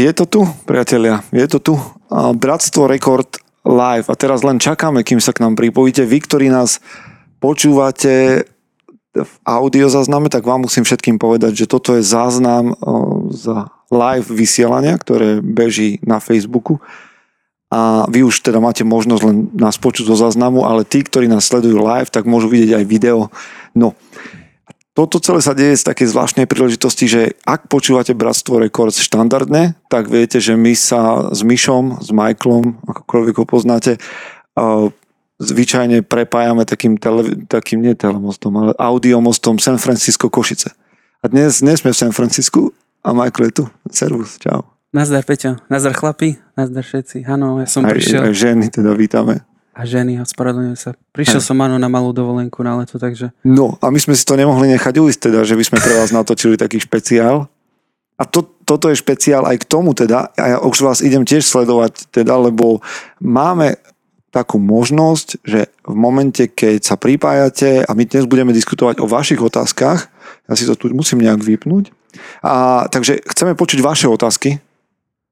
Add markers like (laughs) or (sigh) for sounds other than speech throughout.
Je to tu, priatelia, je to tu. Bratstvo Rekord live a teraz len čakáme, kým sa k nám pripojíte. Vy, ktorí nás počúvate v audio zázname, tak vám musím všetkým povedať, že toto je záznam z live vysielania, ktoré beží na Facebooku a vy už teda máte možnosť len nás počuť zo záznamu, ale tí, ktorí nás sledujú live, tak môžu vidieť aj video. No, toto celé sa deje z takej zvláštnej príležitosti, že ak počúvate Bratstvo Records štandardne, tak viete, že my sa s Myšom, s Michaelom, akokoľvek ho poznáte, zvyčajne prepájame takým, tele, takým nie telemostom, ale audiomostom San Francisco Košice. A dnes, dnes sme v San Francisku a Michael je tu. Servus, čau. Nazdar Peťo, nazdar chlapi, nazdar všetci. Áno, ja som aj, prišiel. Aj ženy teda vítame a ženy, ospravedlňujem sa. Prišiel som áno na malú dovolenku na leto, takže... No a my sme si to nemohli nechať ujsť teda, že by sme pre vás natočili taký špeciál. A to, toto je špeciál aj k tomu teda, a ja už vás idem tiež sledovať teda, lebo máme takú možnosť, že v momente, keď sa pripájate a my dnes budeme diskutovať o vašich otázkach, ja si to tu musím nejak vypnúť, a, takže chceme počuť vaše otázky,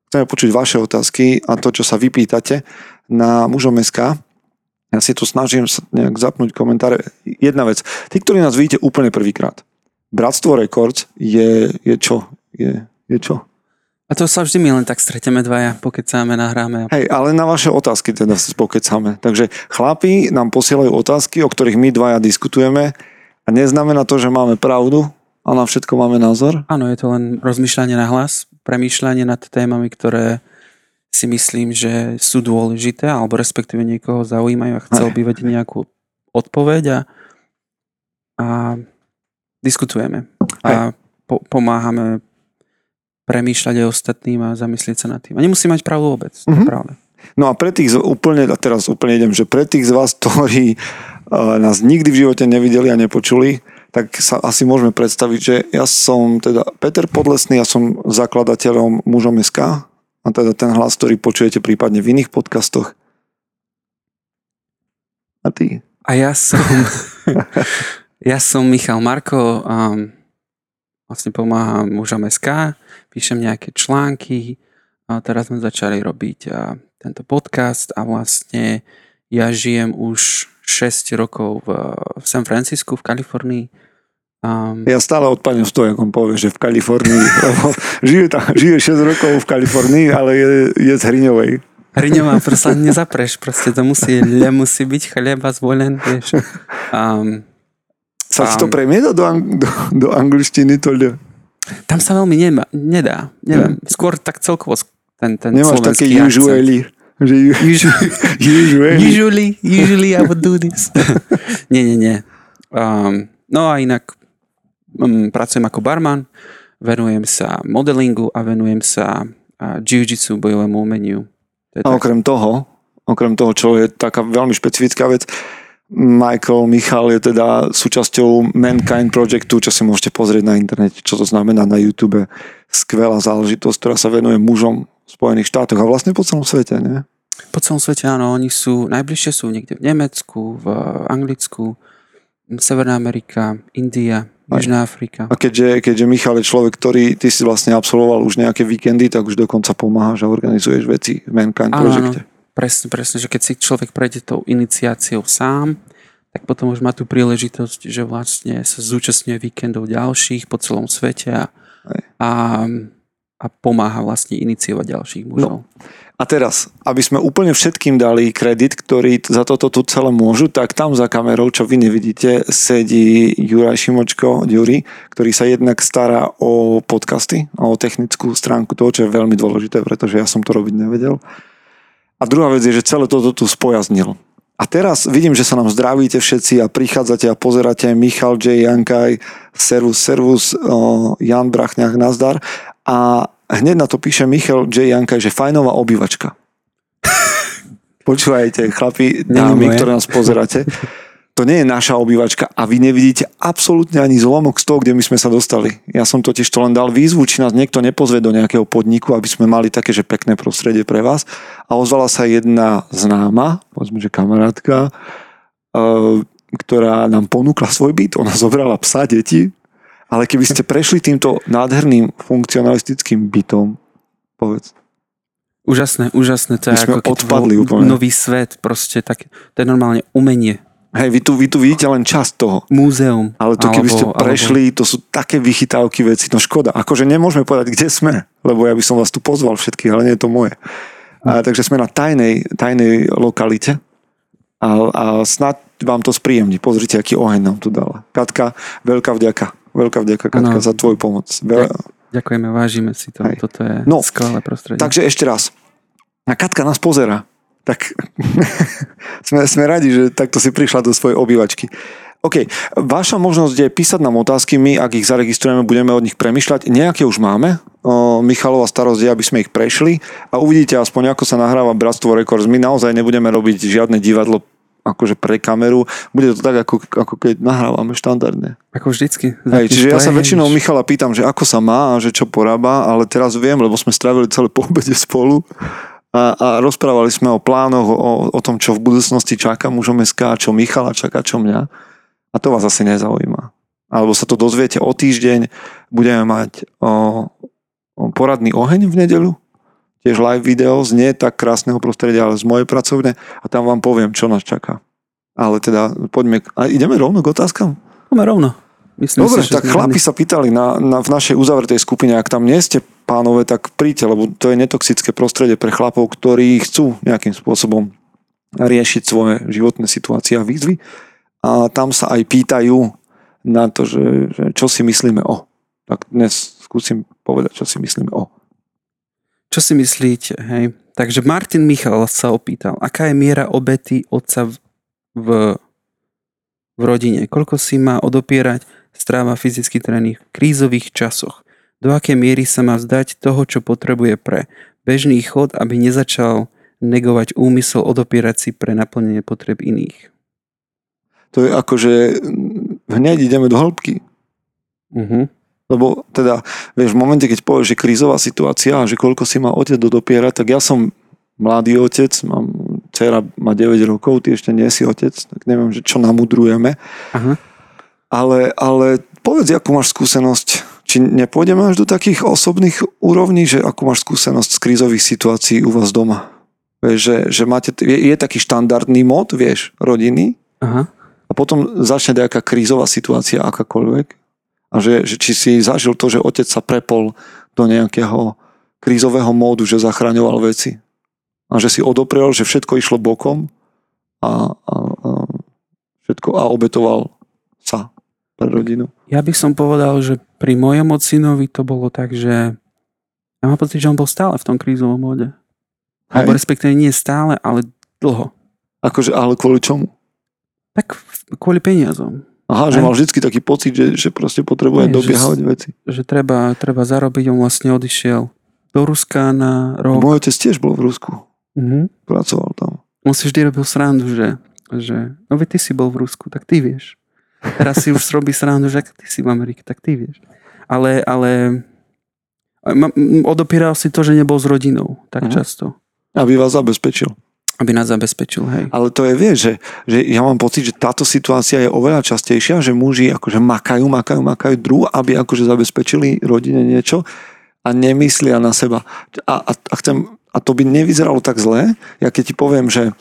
chceme počuť vaše otázky a to, čo sa vypýtate na mužom.sk ja si tu snažím nejak zapnúť komentáre. Jedna vec. Tí, ktorí nás vidíte úplne prvýkrát. Bratstvo Records je, je čo? Je, je čo? A to sa vždy my len tak streteme dvaja, pokecáme, nahráme. Hej, ale na vaše otázky teda pokecáme. Takže chlapi nám posielajú otázky, o ktorých my dvaja diskutujeme a neznamená to, že máme pravdu a na všetko máme názor. Áno, je to len rozmýšľanie na hlas, premýšľanie nad témami, ktoré si myslím, že sú dôležité, alebo respektíve niekoho zaujímajú a chcel by vedieť nejakú odpoveď a, a diskutujeme. A po, pomáhame premýšľať aj ostatným a zamyslieť sa nad tým. A nemusí mať pravdu vôbec, mm-hmm. to je mhm. pravda. No a pre tých úplne, a teraz úplne idem, že pre tých z vás, (laughs) ktorí uh, nás nikdy v živote nevideli a nepočuli, tak sa asi môžeme predstaviť, že ja som teda Peter Podlesný, ja som zakladateľom mužom SK, a teda ten hlas, ktorý počujete prípadne v iných podcastoch. A ty? A ja som... (laughs) ja som Michal Marko, a vlastne pomáham mužom SK, píšem nejaké články a teraz sme začali robiť a, tento podcast a vlastne ja žijem už 6 rokov v San Francisku v Kalifornii Um, ja stále odpadnem z toho, ako on povie, že v Kalifornii, (laughs) lebo žije, tam, žije 6 rokov v Kalifornii, ale je, je z Hriňovej. Hriňová, (laughs) proste nezapreš, proste to musí, le musí byť chleba zvolen, vieš. Um, sa um, to premieta do, do, do angličtiny to ľa? Tam sa veľmi nema, nedá, neviem. Yeah. Skôr tak celkovo ten, ten Nemáš také usually. Že usually. (laughs) usually. usually, usually I would do this. nie, nie, nie. Um, no a inak pracujem ako barman, venujem sa modelingu a venujem sa jiu-jitsu, bojovému umeniu. A okrem toho, okrem toho, čo je taká veľmi špecifická vec, Michael Michal je teda súčasťou Mankind Projectu, čo si môžete pozrieť na internete, čo to znamená na YouTube. Skvelá záležitosť, ktorá sa venuje mužom v Spojených štátoch a vlastne po celom svete, nie? Po celom svete, áno. Oni sú, najbližšie sú niekde v Nemecku, v Anglicku, Severná Amerika, India, Južná Afrika. A keďže, keďže Michal je človek, ktorý ty si vlastne absolvoval už nejaké víkendy, tak už dokonca pomáhaš a organizuješ veci v Mankind áno, Projecte. Áno, presne, presne, že keď si človek prejde tou iniciáciou sám, tak potom už má tú príležitosť, že vlastne sa zúčastňuje víkendov ďalších po celom svete a, a, a pomáha vlastne iniciovať ďalších mužov. No. A teraz, aby sme úplne všetkým dali kredit, ktorí za toto tu celé môžu, tak tam za kamerou, čo vy nevidíte, sedí Juraj Šimočko, Juri, ktorý sa jednak stará o podcasty a o technickú stránku toho, čo je veľmi dôležité, pretože ja som to robiť nevedel. A druhá vec je, že celé toto tu spojaznil. A teraz vidím, že sa nám zdravíte všetci a prichádzate a pozeráte Michal J. Jankaj, servus, servus, Jan Brachňák, nazdar. A hneď na to píše Michal J. Janka, že fajnová obývačka. (laughs) Počúvajte, chlapi, dámy, ktoré nás pozeráte. To nie je naša obývačka a vy nevidíte absolútne ani zlomok z toho, kde my sme sa dostali. Ja som totiž to len dal výzvu, či nás niekto nepozve do nejakého podniku, aby sme mali také, že pekné prostredie pre vás. A ozvala sa jedna známa, povedzme, že kamarátka, eh, ktorá nám ponúkla svoj byt. Ona zobrala psa, deti ale keby ste prešli týmto nádherným funkcionalistickým bytom, Povedz. Úžasné, úžasné. To My je sme ako odpadli vo- úplne. nový svet, proste tak, to je normálne umenie, Hej, vy tu, vy tu vidíte len časť toho. múzeum. Ale to keby ste alebo- prešli, to sú také vychytávky veci, no škoda. Akože nemôžeme povedať, kde sme, lebo ja by som vás tu pozval všetkých, ale nie je to moje. A, takže sme na tajnej, tajnej lokalite a, a snad vám to spríjemní. Pozrite, aký oheň nám tu dala. Katka, veľká vďaka. Veľká vďaka, Katka, Áno. za tvoj pomoc. Veľ... Ďakujeme, vážime si to. Hej. Toto je No, skvelé prostredie. Takže ešte raz. A Katka nás pozera. Tak (laughs) sme, sme radi, že takto si prišla do svojej obývačky. OK, vaša možnosť je písať nám otázky, my ak ich zaregistrujeme, budeme od nich premyšľať. Nejaké už máme, o, Michalova starosť je, aby sme ich prešli a uvidíte aspoň, ako sa nahráva Bratstvo Records. My naozaj nebudeme robiť žiadne divadlo akože pre kameru. Bude to tak, ako, ako keď nahrávame štandardne. Ako vždycky. Hej, čiže ja sa väčšinou. Michala pýtam, že ako sa má a že čo porába, ale teraz viem, lebo sme strávili celé po obede spolu a, a rozprávali sme o plánoch, o, o tom, čo v budúcnosti čaká mužom SK, čo Michala čaká, čo mňa. A to vás asi nezaujíma. Alebo sa to dozviete o týždeň, budeme mať o, o poradný oheň v nedeľu, tiež live video z nie tak krásneho prostredia, ale z mojej pracovne a tam vám poviem, čo nás čaká. Ale teda poďme, a ideme rovno k otázkam? Poďme rovno. Myslím Dobre, si, tak chlapi sa pýtali na, na, v našej uzavretej skupine, ak tam nie ste pánové, tak príďte, lebo to je netoxické prostredie pre chlapov, ktorí chcú nejakým spôsobom riešiť svoje životné situácie a výzvy. A tam sa aj pýtajú na to, že, že čo si myslíme o. Tak dnes skúsim povedať, čo si myslíme o. Čo si myslíte, hej? Takže Martin Michal sa opýtal, aká je miera obety otca v, v, v rodine? Koľko si má odopierať stráva fyzický tréning v krízových časoch? Do akej miery sa má vzdať toho, čo potrebuje pre bežný chod, aby nezačal negovať úmysel odopierať si pre naplnenie potreb iných? To je ako, že hneď ideme do hĺbky. Uh-huh. Lebo teda, vieš, v momente, keď povieš, že krízová situácia a že koľko si má otec dopierať, tak ja som mladý otec, mám, dcera má 9 rokov, ty ešte nie si otec, tak neviem, že čo namudrujeme. Aha. Ale, ale povedz, akú máš skúsenosť, či nepôjdeme až do takých osobných úrovní, že akú máš skúsenosť z krízových situácií u vás doma. Vieš, že, že máte, je, je taký štandardný mod, vieš, rodiny, Aha. a potom začne nejaká krízová situácia, akákoľvek. A že, že či si zažil to, že otec sa prepol do nejakého krízového módu, že zachraňoval veci. A že si odoprel, že všetko išlo bokom a, a, a všetko a obetoval sa pre rodinu. Ja by som povedal, že pri mojom ocinovi to bolo tak, že ja mám pocit, že on bol stále v tom krízovom móde. Alebo respektíve nie stále, ale dlho. Akože, ale kvôli čomu? Tak kvôli peniazom. Aha, že mal vždycky taký pocit, že, že proste potrebuje že dobiehať veci. Že treba, treba zarobiť, on vlastne odišiel do Ruska na rok. Môj otec tiež bol v Rusku. Mhm. Pracoval tam. On si vždy robil srandu, že, že no veď ty si bol v Rusku, tak ty vieš. Teraz si už robí srandu, že ty si v Amerike, tak ty vieš. Ale, ale odopieral si to, že nebol s rodinou tak Mhm. často. Aby vás zabezpečil. Aby nás zabezpečil, hej. Ale to je, vieš, že, že ja mám pocit, že táto situácia je oveľa častejšia, že muži akože makajú, makajú, makajú druh, aby akože zabezpečili rodine niečo a nemyslia na seba. A, a, a, chcem, a to by nevyzeralo tak zle, ja keď ti poviem, že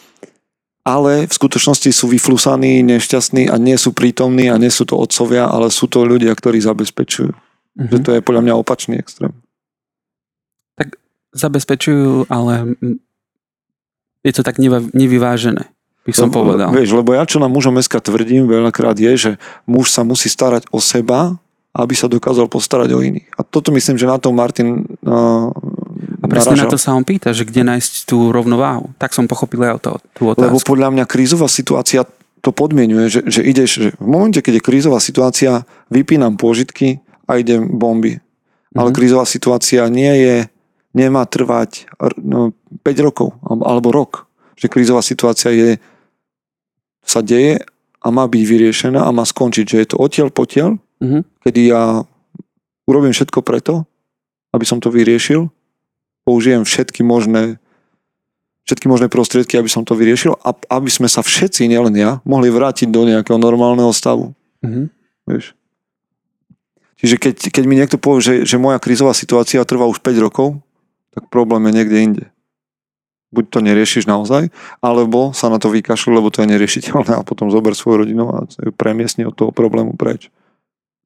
ale v skutočnosti sú vyflusaní, nešťastní a nie sú prítomní a nie sú to otcovia, ale sú to ľudia, ktorí zabezpečujú. Mhm. Že to je podľa mňa opačný extrém. Zabezpečujú, ale je to tak nevyvážené, by som Lebo- povedal. Vieš, lebo ja čo na mužom meska tvrdím veľakrát je, že muž sa musí starať o seba, aby sa dokázal postarať o iných. A toto myslím, že na to Martin uh, A presne na naražal. to sa on pýta, že kde nájsť tú rovnováhu. Tak som pochopil aj to, tú Lebo otázku. podľa mňa krízová situácia to podmienuje, že, že ideš, že v momente, keď je krízová situácia, vypínam pôžitky a idem bomby. Ale Mhm. krízová situácia nie je, nemá trvať r- no, 5 rokov alebo- rok. Že krízová situácia je, sa deje a má byť vyriešená a má skončiť. Že je to odtiaľ potiaľ, Mhm. kedy ja urobím všetko preto, aby som to vyriešil, použijem všetky možné všetky možné prostriedky, aby som to vyriešil a aby sme sa všetci, nielen ja, mohli vrátiť do nejakého normálneho stavu. Mhm. Vieš. Čiže keď, keď mi niekto povie, že, že moja krízová situácia trvá už 5 rokov, tak problém je niekde inde. Buď to neriešiš naozaj, alebo sa na to vykašľu, lebo to je neriešiteľné a potom zober svoju rodinu a ju premiesni od toho problému preč.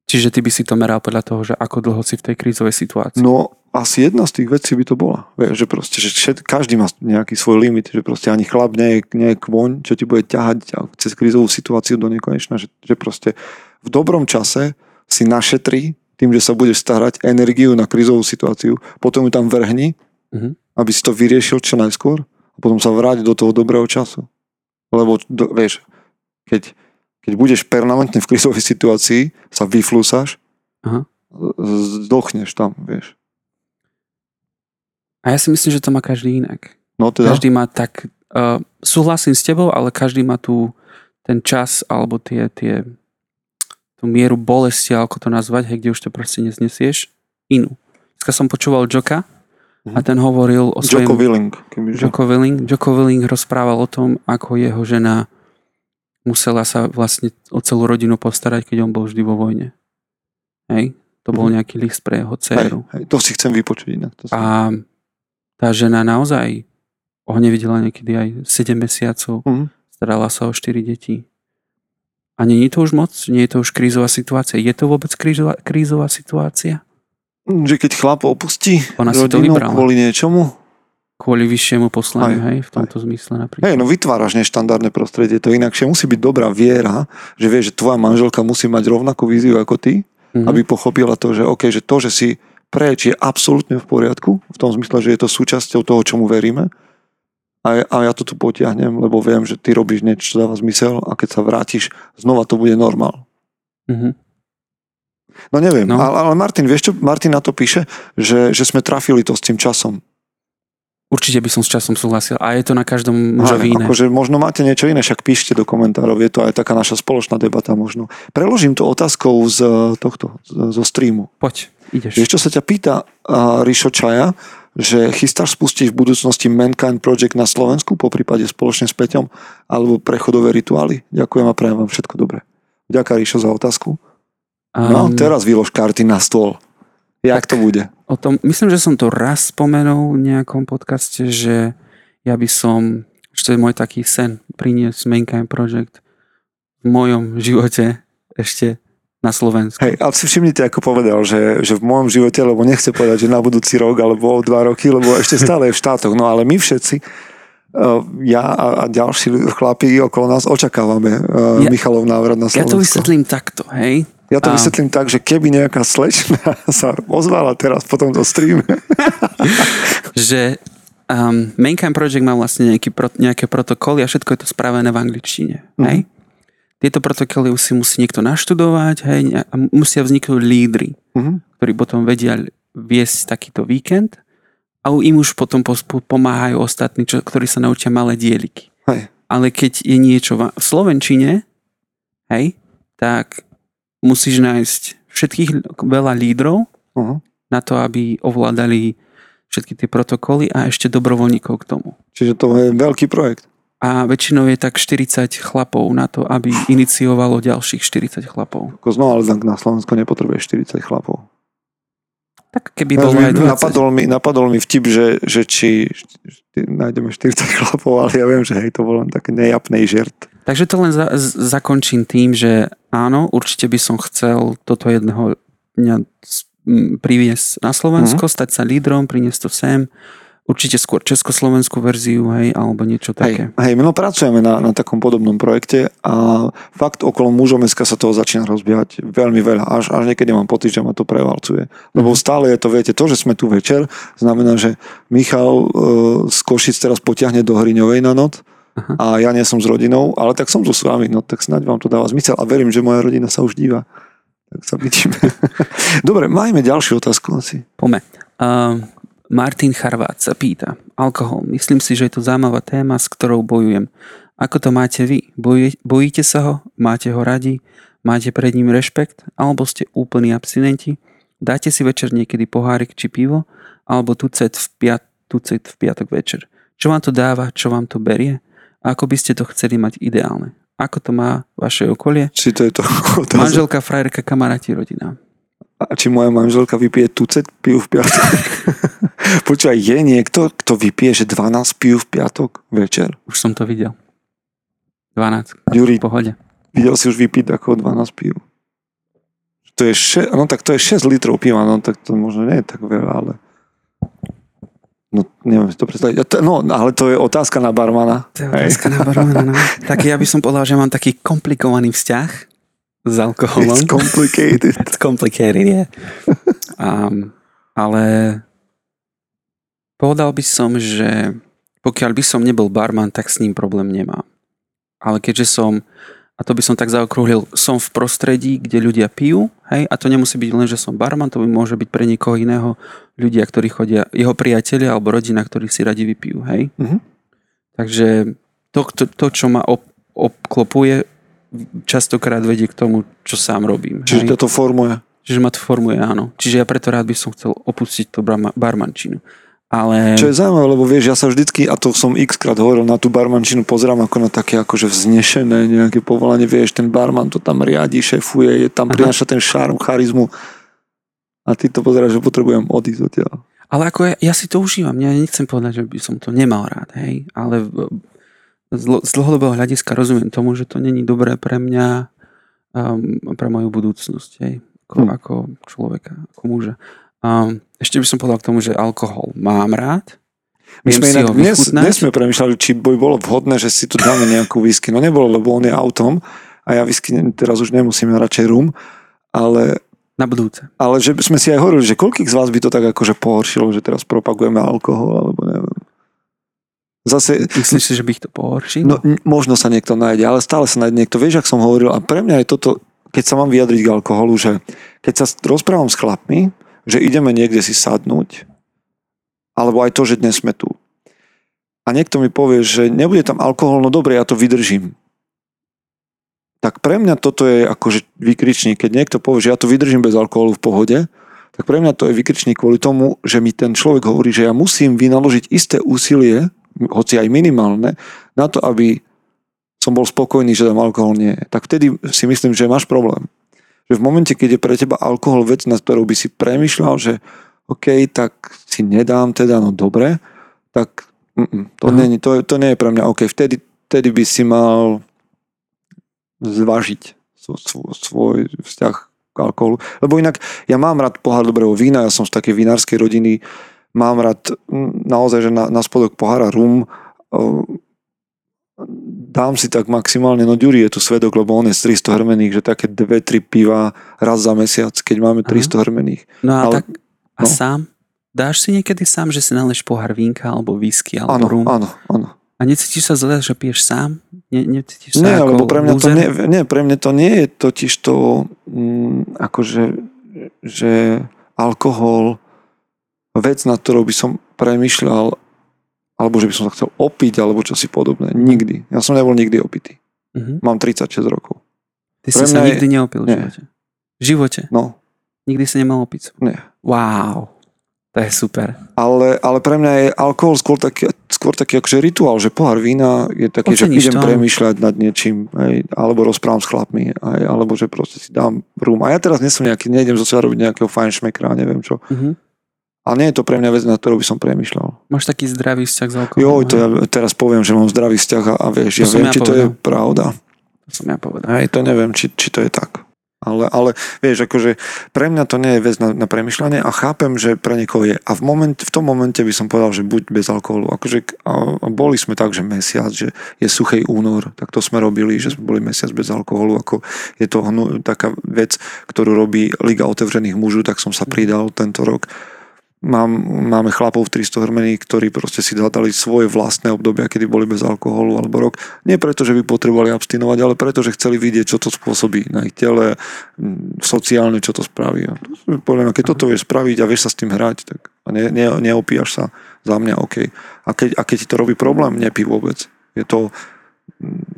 Čiže ty by si to meral podľa toho, že ako dlho si v tej krízovej situácii. No, asi jedna z tých vecí by to bola. Vieš, že proste, že všet, každý má nejaký svoj limit, že proste ani chlap nie je, nie je kvoň, čo ti bude ťahať cez krízovú situáciu do nekonečna, že, že proste v dobrom čase si našetrí tým, že sa budeš starať energiu na krízovú situáciu, potom ju tam vrhni, Mhm. aby si to vyriešil čo najskôr a potom sa vráť do toho dobrého času. Lebo, do, vieš, keď, keď budeš permanentne v krízovej situácii, sa vyflúsaš, Aha. zdochneš tam, vieš. A ja si myslím, že to má každý inak. No teda, Každý má tak... Uh, súhlasím s tebou, ale každý má tu ten čas alebo tie, tie tú mieru bolesti, ako to nazvať, hej, kde už to proste neznesieš, inú. Dneska som počúval Joka a Mhm. ten hovoril o svojom... Joko Willing. Joko Willing. Joko Willing rozprával o tom, ako jeho žena musela sa vlastne o celú rodinu postarať, keď on bol vždy vo vojne. Hej? To bol Mhm. nejaký list pre jeho Hej, dceru. hej, to si chcem vypočuť inak. To si... A tá žena naozaj ho nevidela niekedy aj 7 mesiacov. Mhm. Starala sa o 4 deti. A nie je to už moc? Nie je to už krízová situácia? Je to vôbec krízová, krízová situácia? Že keď chlap opustí Ona si to rodinu vybrala. kvôli niečomu, Kvôli vyššiemu poslaniu, Aj, hej? V tomto zmysle napríklad. hej, no vytváraš neštandardné prostredie, to inakšie musí byť dobrá viera, že vieš, že tvoja manželka musí mať rovnakú víziu ako ty, Mhm. aby pochopila to, že OK, že to, že si preč je absolútne v poriadku, v tom zmysle, že je to súčasťou toho, čomu veríme a, a ja to tu potiahnem, lebo viem, že ty robíš niečo, čo dáva zmysel a keď sa vrátiš, znova to bude normál. Mhm. No neviem, No. Ale, ale Martin, vieš čo, Martin na to píše, že, že sme trafili to s tým časom. Určite by som s časom súhlasil. A je to na každom mužovi iné. Akože možno máte niečo iné, však píšte do komentárov, je to aj taká naša spoločná debata možno. Preložím to otázkou z tohto, zo streamu. Poď, ideš. Vieš, čo sa ťa pýta uh, Rišo Čaja, že chystáš spustiť v budúcnosti Mankind Project na Slovensku, po prípade spoločne s Peťom, alebo prechodové rituály? Ďakujem a prajem vám všetko dobré. Ďakujem Rišo za otázku. No, Um, teraz vylož karty na stôl. Jak to bude? o tom, myslím, že som to raz spomenul v nejakom podcaste, že ja by som, že to je môj taký sen, priniesť Mankind Project v mojom živote ešte na Slovensku. Hej, ale si všimnite, ako povedal, že, že v môjom živote, lebo nechce povedať, že na budúci rok alebo o dva roky, lebo ešte stále je v štátoch. No ale my všetci, uh, ja a, ďalší chlapí okolo nás očakávame uh, Ja- Michalov návrat na Ja Slovensko. to vysvetlím takto, hej. Ja to A- vysvetlím tak, že keby nejaká slečna (laughs) sa ozvala teraz po tomto streame, (laughs) že um, Mankind Project má vlastne nejaký, pro, nejaké protokoly a všetko je to spravené v angličtine. Mhm. Hej? Tieto protokoly si musí niekto naštudovať hej, a musia vzniknúť lídry, Mhm. ktorí potom vedia viesť takýto víkend a im už potom pomáhajú ostatní, čo, ktorí sa naučia malé dieliky. hej, Ale keď je niečo v v Slovenčine, hej, tak musíš nájsť všetkých veľa lídrov, uh-huh. na to, aby ovládali všetky tie protokoly a ešte dobrovoľníkov k tomu. čiže to je veľký projekt. A väčšinou je tak 40 chlapov na to, aby iniciovalo ďalších 40 chlapov. Ako Znova, ale na Slovensku nepotrebuje 40 chlapov. Tak keby bolo aj mi- 20. napadol, mi, napadol mi vtip, že, že či či nájdeme 40 (laughs) chlapov, ale ja viem, že hej, to bol len taký nejapný žert. Takže to len za, zakončím tým, že áno, určite by som chcel toto jedného dňa priviesť na Slovensko, stať sa lídrom, priniesť to sem. Určite skôr československú verziu, hej, alebo niečo také. Hej, hej, my no pracujeme na, na takom podobnom projekte a fakt okolo mužov dneska sa toho začína rozbiehať veľmi veľa. Až, až niekedy mám pocit, že ma to prevalcuje. Lebo Mhm. stále je to, viete, to, že sme tu večer, znamená, že Michal e, z Košic teraz potiahne do Hriňovej na noc Aha. a ja nie som s rodinou, ale tak som tu s vami, no tak snáď vám to dáva zmysel a verím, že moja rodina sa už díva. Tak sa vidíme. (laughs) Dobre, majme ďalšiu otázku asi. Pome. Uh, Martin Charvát sa pýta. Alkohol. Myslím si, že je to zaujímavá téma, s ktorou bojujem. Ako to máte vy? Bojí, bojíte sa ho? Máte ho radi? Máte pred ním rešpekt? Alebo ste úplní abstinenti? Dáte si večer niekedy pohárik či pivo? Alebo tucet v, piat, tucet v piatok večer? Čo vám to dáva? Čo vám to berie? A ako by ste to chceli mať ideálne? Ako to má vaše okolie? Či to je to (laughs) otázka? Manželka, frajerka, kamaráti, rodina. A či moja manželka vypije tucet pijú v piatok? (laughs) Počúvaj, je niekto, kto vypije, že 12 pijú v piatok večer? Už som to videl. 12. Juri, V pohode. videl si už vypiť ako 12 pijú? To je še, no tak to je 6 litrov piva, no tak to možno nie je tak veľa, ale... No, neviem si to predstaviť. No, ale to je otázka na barmana. To je Hej. otázka na barmana, no. (laughs) Tak ja by som povedal, že mám taký komplikovaný vzťah s alkoholom. It's complicated. (laughs) It's complicated, yeah. Um, ale povedal by som, že pokiaľ by som nebol barman, tak s ním problém nemám. Ale keďže som, a to by som tak zaokrúhlil, som v prostredí, kde ľudia pijú, hej, a to nemusí byť len, že som barman, to by môže byť pre niekoho iného ľudia, ktorí chodia, jeho priatelia alebo rodina, ktorí si radi vypijú, hej. Mhm. Takže to, to, to čo ma ob, obklopuje, častokrát vedie k tomu, čo sám robím. Čiže ťa to formuje. Čiže ma to formuje, áno. Čiže ja preto rád by som chcel opustiť to barma, barmančinu. Ale Čo je zaujímavé, lebo vieš, ja sa vždycky, a to som x krát hovoril, na tú barmančinu pozerám ako na také akože vznešené nejaké povolanie, vieš, ten barman to tam riadi, šefuje, je tam, Aha. prináša ten šarm, charizmu a ty to pozeráš, že potrebujem odísť odtiaľ. Ale ako ja, ja si to užívam, ja nechcem povedať, že by som to nemal rád, hej, ale z, dlhodobého hľadiska rozumiem tomu, že to není dobré pre mňa um, pre moju budúcnosť, hej, ako, Hm. ako človeka, ako muža. Um, ešte by som povedal k tomu, že alkohol mám rád, My sme inak, dnes, dnes sme premyšľali, či by bolo vhodné, že si tu dáme nejakú whisky. No nebolo, lebo on je autom a ja whisky teraz už nemusím, ja radšej rum, ale na budúce. ale že sme si aj hovorili, že koľkých z vás by to tak akože pohoršilo, že teraz propagujeme alkohol, alebo neviem. Zase, Myslíš si, že by ich to pohoršilo? no možno sa niekto nájde, ale stále sa nájde niekto. Vieš, ak som hovoril, a pre mňa je toto, keď sa mám vyjadriť k alkoholu, že keď sa rozprávam s chlapmi, že ideme niekde si sadnúť, alebo aj to, že dnes sme tu. A niekto mi povie, že nebude tam alkohol, no dobre, ja to vydržím. Tak pre mňa toto je akože vykričník. Keď niekto povie, že ja to vydržím bez alkoholu v pohode, tak pre mňa to je vykričník kvôli tomu, že mi ten človek hovorí, že ja musím vynaložiť isté úsilie, hoci aj minimálne, na to, aby som bol spokojný, že tam alkohol nie je. Tak vtedy si myslím, že máš problém. Že v momente, keď je pre teba alkohol vec, na ktorou by si premyšľal, že OK, tak si nedám teda, no dobre, tak mm, to, nie, to, to nie je pre mňa OK. Vtedy, vtedy by si mal zvažiť svoj, svoj, svoj vzťah k alkoholu. Lebo inak ja mám rád pohár dobrého vína, ja som z takej vinárskej rodiny, mám rád naozaj, že na, na spodok pohára rum, dám si tak maximálne, no Ďuri je tu svedok, lebo on je z 300 hrmených, že také 2-3 piva raz za mesiac, keď máme 300 hrmených. No a Ale- tak, a no. sám? Dáš si niekedy sám, že si naleš pohár vínka alebo whisky alebo Áno, rum? áno, áno. A necítiš sa zle, že piješ sám? Ne, necítiš sa Nie, ako lebo pre mňa to nie, nie, pre mňa to nie je totiž to mm, akože, že alkohol vec, na ktorou by som premyšľal alebo že by som sa chcel opiť, alebo čo si podobné. Nikdy. Ja som nebol nikdy opitý. Mhm. Mám 36 rokov. Ty Pre si sa mňa je- nikdy neopil v živote? V živote? No, Nikdy si nemal opiť? nie. Wow. To je super. Ale, ale pre mňa je alkohol skôr taký, skôr taký akože rituál, že pohár vína je taký, že Oceníš idem to, premýšľať nad niečím, hej, alebo rozprávam s chlapmi, aj, alebo že proste si dám rum. A ja teraz nie som nejaký, nejdem zo seba robiť nejakého fajn šmekra, neviem čo. Mhm. Ale nie je to pre mňa vec, na ktorú by som premýšľal. Máš taký zdravý vzťah s alkoholom? Jo, to ja teraz poviem, že mám zdravý vzťah a, a vieš, To ja viem, ja či to je pravda. To som ja povedal. Hej, to neviem, či, či to je tak. Ale, ale vieš, akože pre mňa to nie je vec na, na premyšľanie a chápem, že pre niekoho je. A v, moment, v tom momente by som povedal, že buď bez alkoholu. Akože a, a boli sme tak, že mesiac, že je suchý únor, tak to sme robili, že sme boli mesiac bez alkoholu. Ako je to hnu, taká vec, ktorú robí Liga otevřených mužov, tak som sa pridal tento rok. Mám, máme chlapov v 300 hrmených, ktorí proste si zadali svoje vlastné obdobia, kedy boli bez alkoholu alebo rok. Nie preto, že by potrebovali abstinovať, ale preto, že chceli vidieť, čo to spôsobí na ich tele, sociálne, čo to spraví. Podľa keď toto vieš spraviť a vieš sa s tým hrať, tak a ne, ne, neopíjaš sa, za mňa OK. A keď, a keď ti to robí problém, nepí vôbec. Je to,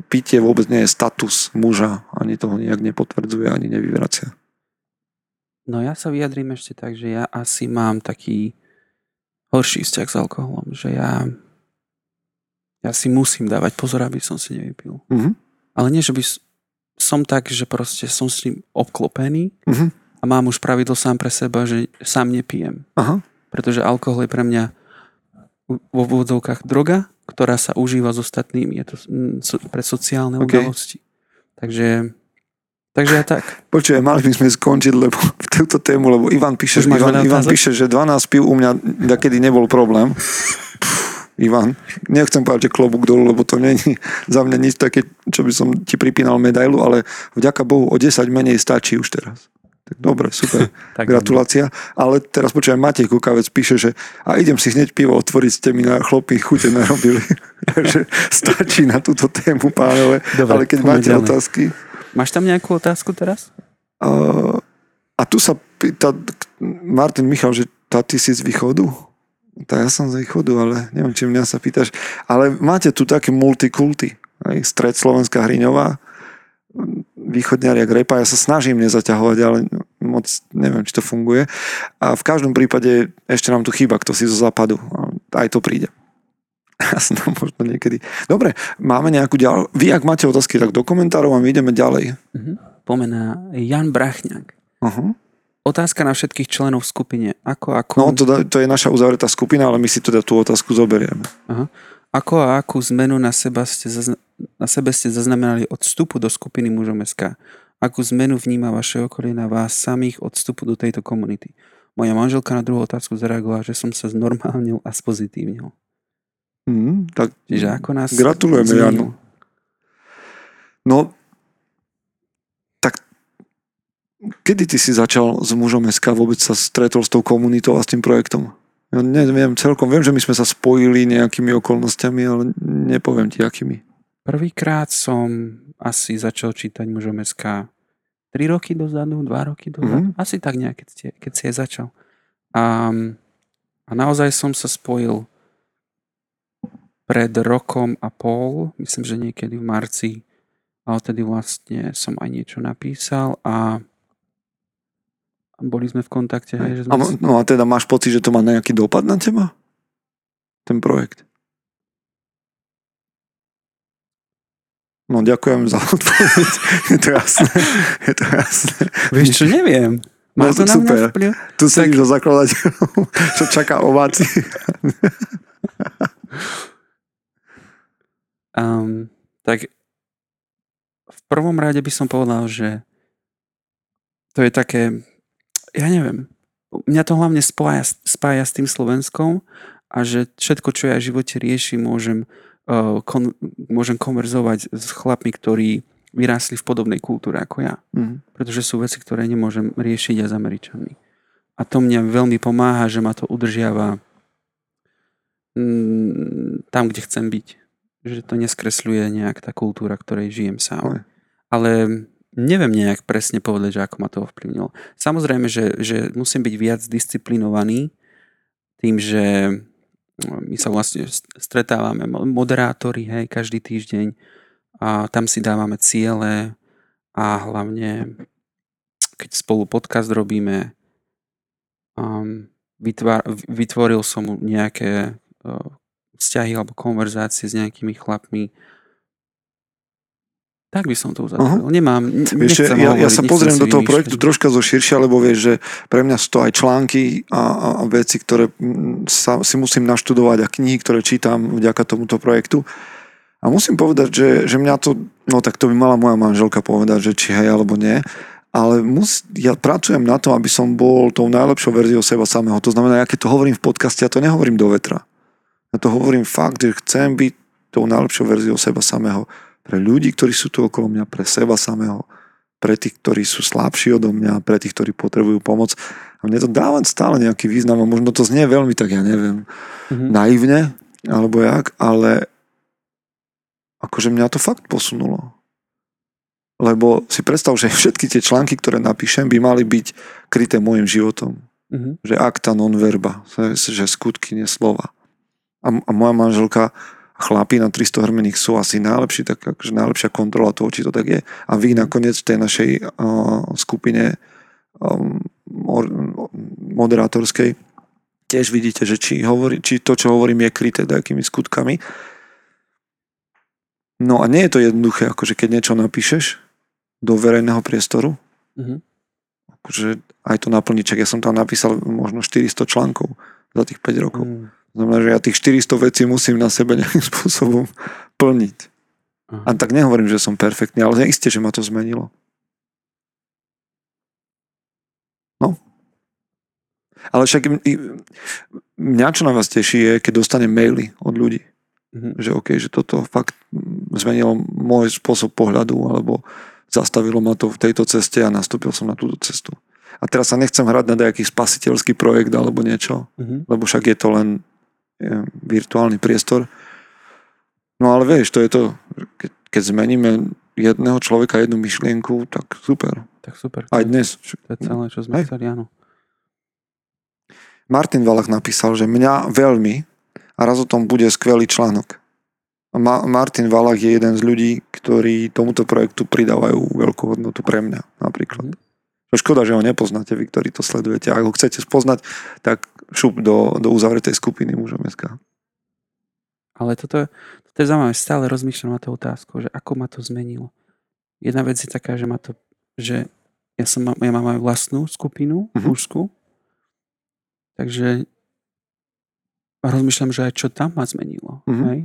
pitie vôbec nie je status muža, ani toho nejak nepotvrdzuje, ani nevyvracia. No ja sa vyjadrím ešte tak, že ja asi mám taký horší vzťah s alkoholom, že ja ja si musím dávať pozor, aby som si nevypil. Mhm. Ale nie, že by som tak, že proste som s ním obklopený Mhm. a mám už pravidlo sám pre seba, že sám nepijem. Aha. Pretože alkohol je pre mňa vo úvodzovkách droga, ktorá sa užíva s ostatnými. Je to pre sociálne OK. udalosti. Takže, takže ja tak. Počuj, mali by sme skončiť lebo, v (laughs) túto tému, lebo Ivan píše, Už Ivan, Ivan píše, že 12 pív u mňa kedy nebol problém. Pff, Ivan, nechcem povedať, že klobúk dolu, lebo to není za mňa nič také, čo by som ti pripínal medailu, ale vďaka Bohu o 10 menej stačí už teraz. Tak dobre, super, (laughs) tak gratulácia. Ale teraz počujem, Matej Kukavec píše, že a idem si hneď pivo otvoriť, ste mi na chlopy chute narobili. (laughs) Takže stačí na túto tému, pánové. Dobre, ale keď máte ďalej. otázky, Máš tam nejakú otázku teraz? Uh, a tu sa pýta Martin Michal, že tá ty si z východu? Tak ja som z východu, ale neviem, či mňa sa pýtaš. Ale máte tu také multikulty. Aj stred Slovenská Hriňová, východňaria Grepa. Ja sa snažím nezaťahovať, ale moc neviem, či to funguje. A v každom prípade ešte nám tu chýba, kto si zo západu. Aj to príde. (laughs) Jasno, možno niekedy. Dobre, máme nejakú ďal... Vy, ak máte otázky, tak do komentárov a my ideme ďalej. Mhm. Pomená Jan Brachňák. Uh-huh. Otázka na všetkých členov v skupine. Ako, ako, No, to, to je naša uzavretá skupina, ale my si teda tú otázku zoberieme. ako a akú zmenu na, seba ste zazna- na sebe ste zaznamenali od vstupu do skupiny mužom SK? Akú zmenu vníma vaše okolie na vás samých od vstupu do tejto komunity? Moja manželka na druhú otázku zareagovala, že som sa znormálnil a spozitívnil. Mm, tak Čiže ako nás Gratulujeme? Janu. No, tak kedy ty si začal s mužom SK vôbec sa stretol s tou komunitou a s tým projektom? Ja neviem celkom, viem, že my sme sa spojili nejakými okolnostiami, ale nepoviem ti akými. Prvýkrát som asi začal čítať mužom SK 3 roky dozadu, 2 roky dozadu. Mhm. Asi tak nejak, keď, ste, keď si aj začal. A, a naozaj som sa spojil pred rokom a pol, myslím, že niekedy v marci, a odtedy vlastne som aj niečo napísal a a boli sme v kontakte. Hej, že A, sme mo- no a teda máš pocit, že to má nejaký dopad na teba? Ten projekt? No ďakujem za odpoveď. (laughs) Je to jasné. Je to jasné. Vieš čo, neviem. No, Má to na mňa super. vplyv? Tu sedíš do zakladateľov, (laughs) čo čaká ováci. (laughs) Um, tak v prvom rade by som povedal, že to je také, ja neviem, mňa to hlavne spája, spája s tým Slovenskom a že všetko, čo ja v živote riešim, môžem, uh, kon, môžem konverzovať s chlapmi, ktorí vyrástli v podobnej kultúre ako ja. Mhm. Pretože sú veci, ktoré nemôžem riešiť ja s Američanmi. A to mňa veľmi pomáha, že ma to udržiava mm, tam, kde chcem byť. Že to neskresľuje nejak tá kultúra, ktorej žijem sám. Ale neviem nejak presne povedať, že ako ma to ovplyvnilo. Samozrejme, že, že musím byť viac disciplinovaný tým, že no, my sa vlastne stretávame mo- moderátori, hej, každý týždeň a tam si dávame ciele a hlavne keď spolu podcast robíme um, vytvár, vytvoril som nejaké uh, vzťahy alebo konverzácie s nejakými chlapmi tak by som to uzatvoril. Nemám, n- Vieš, nechcem ja, ja hovoriť, sa nechcem pozriem do toho vymýšľať. projektu troška zo širšia, lebo vieš, že pre mňa sú to aj články a, a, a veci, ktoré sa, si musím naštudovať a knihy, ktoré čítam vďaka tomuto projektu. A musím povedať, že, že mňa to, no tak to by mala moja manželka povedať, že či hej alebo nie, ale mus, ja pracujem na to, aby som bol tou najlepšou verziou seba samého. To znamená, ja keď to hovorím v podcaste, ja to nehovorím do vetra. Ja to hovorím fakt, že chcem byť tou najlepšou verziou seba samého pre ľudí, ktorí sú tu okolo mňa, pre seba samého, pre tých, ktorí sú slabší odo mňa, pre tých, ktorí potrebujú pomoc. A mne to dáva stále nejaký význam a možno to znie veľmi tak, ja neviem, Mhm. naivne, alebo jak, ale akože mňa to fakt posunulo. Lebo si predstav, že (laughs) všetky tie články, ktoré napíšem, by mali byť kryté môjim životom. Mhm. Že akta non verba, že skutky, nie slova. A, a moja manželka a chlapi na 300 hrmených sú asi najlepší, tak akože najlepšia kontrola toho, či to tak je. A vy nakoniec v tej našej uh, skupine um, or, moderátorskej tiež vidíte, že či, hovorí, či to, čo hovorím, je kryté nejakými skutkami. No a nie je to jednoduché, akože keď niečo napíšeš do verejného priestoru, Mhm. akože aj to naplniť, čak ja som tam napísal možno 400 článkov za tých 5 rokov. Mm. Znamená, že ja tých 400 vecí musím na sebe nejakým (laughs) spôsobom plniť. Aha. A tak nehovorím, že som perfektný, ale isté, že ma to zmenilo. No. Ale však mňa čo na vás teší je, keď dostanem maily od ľudí, Mhm. že OK, že toto fakt zmenilo môj spôsob pohľadu, alebo zastavilo ma to v tejto ceste a nastúpil som na túto cestu. A teraz sa nechcem hrať na nejaký spasiteľský projekt alebo niečo, Mhm. lebo však je to len virtuálny priestor. No ale vieš, to je to, keď, keď zmeníme jedného človeka, jednu myšlienku, tak super. Tak super. Aj dnes. To je celé, čo sme Hej. chceli, áno. Martin Valach napísal, že mňa veľmi a raz o tom bude skvelý článok. Ma- Martin Valach je jeden z ľudí, ktorí tomuto projektu pridávajú veľkú hodnotu pre mňa napríklad. Mhm. Škoda, že ho nepoznáte, vy, ktorí to sledujete. Ak ho chcete spoznať, tak šup do, do uzavretej skupiny mužom SK. Ale toto, toto je zaujímavé, stále rozmýšľam na tú otázku, že ako ma to zmenilo. Jedna vec je taká, že ma to, že ja, som, ja mám aj vlastnú skupinu, Mhm. mužskú, takže rozmýšľam, že aj čo tam ma zmenilo. Mhm. Hej?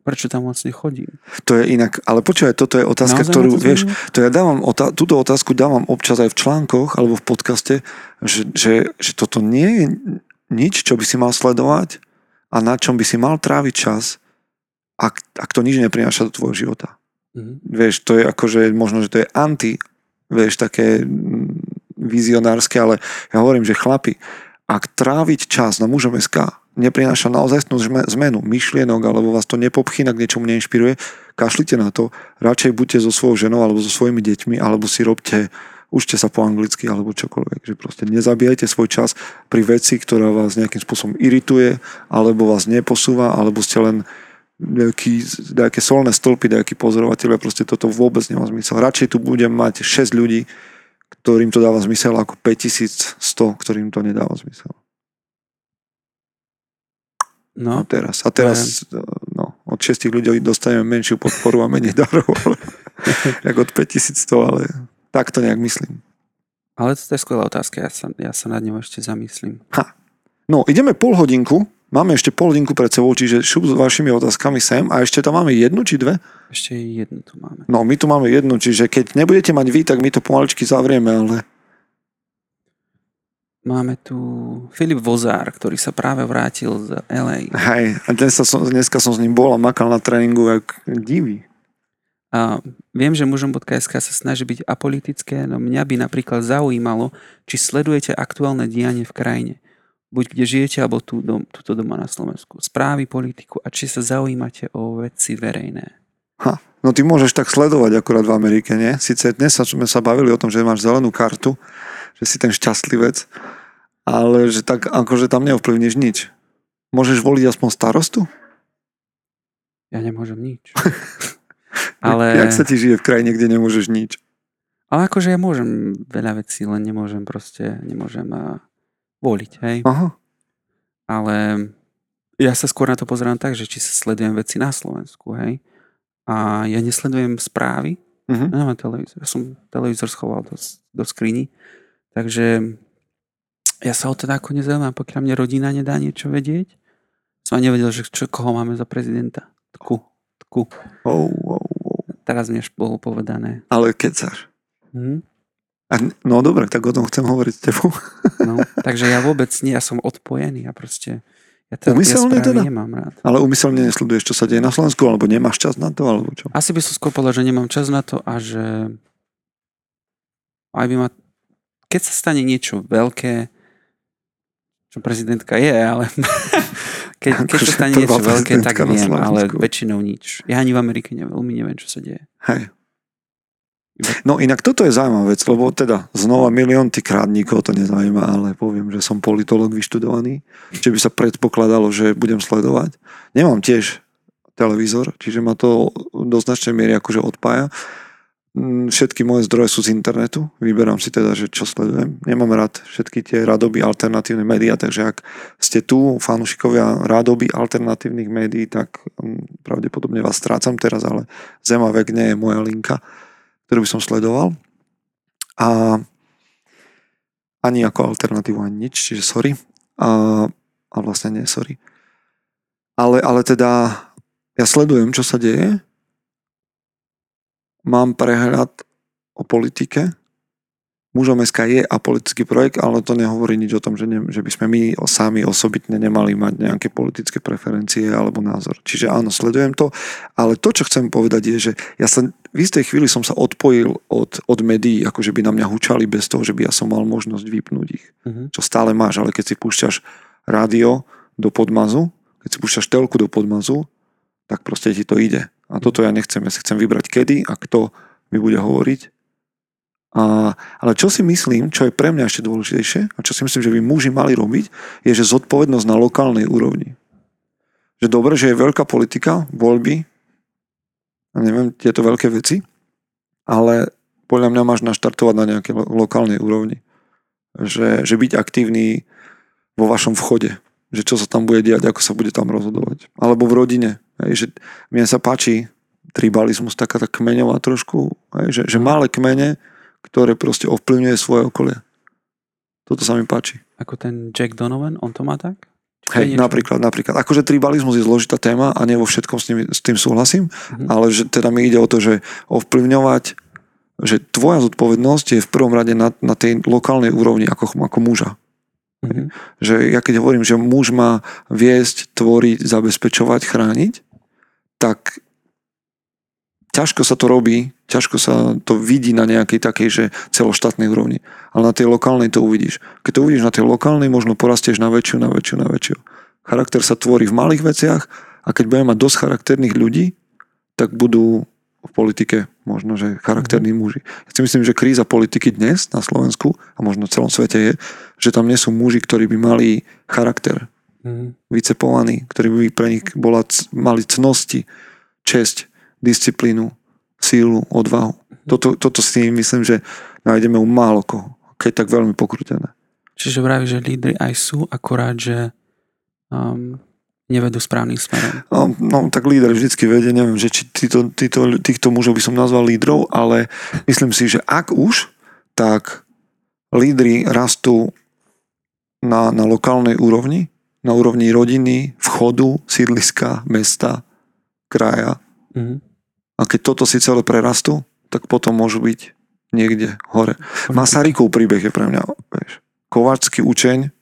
Prečo tam moc nechodím? To je inak, ale počúvaj, toto je otázka, Naozaj ktorú, to vieš, to ja dávam, otá- túto otázku dávam občas aj v článkoch alebo v podcaste, že, že, že toto nie je nič, čo by si mal sledovať a na čom by si mal tráviť čas, ak, ak to nič neprináša do tvojho života. Mhm. Vieš, to je akože, možno, že to je anti, vieš, také mm, vizionárske, ale ja hovorím, že chlapi, ak tráviť čas na mužom SK neprináša naozaj zmenu myšlienok, alebo vás to nepopchýna k niečomu neinšpiruje, kašlite na to, radšej buďte so svojou ženou alebo so svojimi deťmi, alebo si robte, učte sa po anglicky alebo čokoľvek, že proste nezabíjajte svoj čas pri veci, ktorá vás nejakým spôsobom irituje, alebo vás neposúva, alebo ste len nejaký, nejaké solné stĺpy, nejaký pozorovateľ, proste toto vôbec nemá zmysel. Radšej tu budem mať 6 ľudí, ktorým to dáva zmysel ako 5100, ktorým to nedáva zmysel. No, A teraz, a teraz no, od 6 ľudí dostaneme menšiu podporu a menej darov, (laughs) ale, ako od 5100, ale tak to nejak myslím. ale to je skvelá otázka, ja sa, ja sa nad ňou ešte zamyslím. No, ideme pol hodinku, máme ešte pol hodinku pred sebou, čiže šup s vašimi otázkami sem a ešte tam máme jednu či dve? Ešte jednu tu máme. No, my tu máme jednu, čiže keď nebudete mať vy, tak my to pomaličky zavrieme, ale Máme tu Filip Vozár, ktorý sa práve vrátil z LA. hej, a dnes som, dneska som s ním bol a makal na tréningu jak divý. A viem, že mužom.sk sa snaží byť apolitické, no mňa by napríklad zaujímalo, či sledujete aktuálne dianie v krajine. Buď kde žijete, alebo tu dom, tuto doma na Slovensku. Správy, politiku a či sa zaujímate o veci verejné. Ha, no ty môžeš tak sledovať akurát v Amerike, nie? Sice dnes sme sa bavili o tom, že máš zelenú kartu, že si ten šťastlivec, ale že tak akože tam neovplyvníš nič. Môžeš voliť aspoň starostu? Ja nemôžem nič. (laughs) ale, Jak sa ti žije v krajine, kde nemôžeš nič? ale akože ja môžem veľa vecí, len nemôžem proste, nemôžem a, voliť, hej. Aha. Ale ja sa skôr na to pozerám tak, že či sa sledujem veci na Slovensku, hej. A ja nesledujem správy, Mhm. Ja nemám televízor. Ja som televízor schoval do, do skrini. Takže ja sa o to ako nezaujímam, pokiaľ mne rodina nedá niečo vedieť. Som ani nevedel, že čo, koho máme za prezidenta. Tku, tku. Oh, oh, oh. Teraz mi bolo povedané. Ale kecaš. Hm? A, no dobre, tak o tom chcem hovoriť s tebou. (laughs) No, takže ja vôbec nie, ja som odpojený. Ja proste, ja te, Umyselne teda? nemám rád. Ale umyselne nesleduješ, čo sa deje na Slovensku, alebo nemáš čas na to, alebo čo? Asi by som skôr povedal, že nemám čas na to a že aj by ma... Keď sa stane niečo veľké, čo prezidentka je, ale (laughs) keď, (laughs) keď sa stane niečo veľké, tak viem, ale väčšinou nič. Ja ani v Amerike ne, veľmi neviem, čo sa deje. Hej. No inak toto je zaujímavá vec, lebo teda znova milión ty krátnikov to nezaujíma, ale poviem, že som politolog vyštudovaný, či by sa predpokladalo, že budem sledovať. Nemám tiež televízor, čiže ma to do značnej miery akože odpája. Mm, Všetky moje zdroje sú z internetu, vyberám si teda, že čo sledujem. Nemám rád všetky tie rádoby alternatívne médiá, takže ak ste tu, fanúšikovia rádoby alternatívnych médií, tak mm, pravdepodobne vás strácam teraz, ale Zem a vek nie je moja linka ktorú by som sledoval. A ani ako alternatívu, ani nič, čiže sorry. A, a vlastne nie, sorry. Ale, ale teda ja sledujem, čo sa deje. Mám prehľad o politike. Mužom SK je apolitický projekt, ale to nehovorí nič o tom, že, ne, že by sme my sami osobitne nemali mať nejaké politické preferencie alebo názor. Čiže áno, sledujem to, ale to, čo chcem povedať je, že ja sa v istej chvíli som sa odpojil od, od médií, akože by na mňa hučali bez toho, že by ja som mal možnosť vypnúť ich. Uh-huh. Čo stále máš, ale keď si púšťaš rádio do podmazu, keď si púšťaš telku do podmazu, tak proste ti to ide. A toto ja nechcem. Ja si chcem vybrať kedy a kto mi bude hovoriť a, ale čo si myslím, čo je pre mňa ešte dôležitejšie a čo si myslím, že by muži mali robiť, je, že zodpovednosť na lokálnej úrovni. Že dobre, že je veľká politika, voľby, a neviem, tieto veľké veci, ale podľa mňa máš naštartovať na nejakej lo- lokálnej úrovni. Že, že byť aktívny vo vašom vchode, že čo sa tam bude diať, ako sa bude tam rozhodovať. Alebo v rodine. Hej, že mne sa páči tribalizmus, taká tá kmeňová trošku, hej, že, že malé kmene ktoré proste ovplyvňuje svoje okolie. Toto sa mi páči. Ako ten Jack Donovan, on to má tak? Hej, napríklad, napríklad. Akože tribalizmus je zložitá téma a nie vo všetkom s, tým, s tým súhlasím, mm-hmm. ale že teda mi ide o to, že ovplyvňovať, že tvoja zodpovednosť je v prvom rade na, na tej lokálnej úrovni ako, ako muža. Mm-hmm. Že ja keď hovorím, že muž má viesť, tvoriť, zabezpečovať, chrániť, tak ťažko sa to robí, ťažko sa to vidí na nejakej takej, že celoštátnej úrovni. Ale na tej lokálnej to uvidíš. Keď to uvidíš na tej lokálnej, možno porastieš na väčšiu, na väčšiu, na väčšiu. Charakter sa tvorí v malých veciach a keď budeme mať dosť charakterných ľudí, tak budú v politike možno, že charakterní muži. Ja si myslím, že kríza politiky dnes na Slovensku a možno v celom svete je, že tam nie sú muži, ktorí by mali charakter. Mm. Vycepovaní, ktorí by pre nich bola, mali cnosti, česť, disciplínu, sílu, odvahu. Toto, toto si myslím, že nájdeme u málo koho, keď tak veľmi pokrutené. Čiže vraví, že lídry aj sú, akorát, že um, nevedú správnym smerom. No, no tak líder vždycky vedie, neviem, že či týto, týto, týchto mužov by som nazval lídrov, ale myslím si, že ak už, tak lídry rastú na, na lokálnej úrovni, na úrovni rodiny, vchodu, sídliska, mesta, kraja. Mm-hmm. A keď toto si celé prerastú, tak potom môžu byť niekde hore. Masarykov príbeh je pre mňa, vieš, kováčský učeň,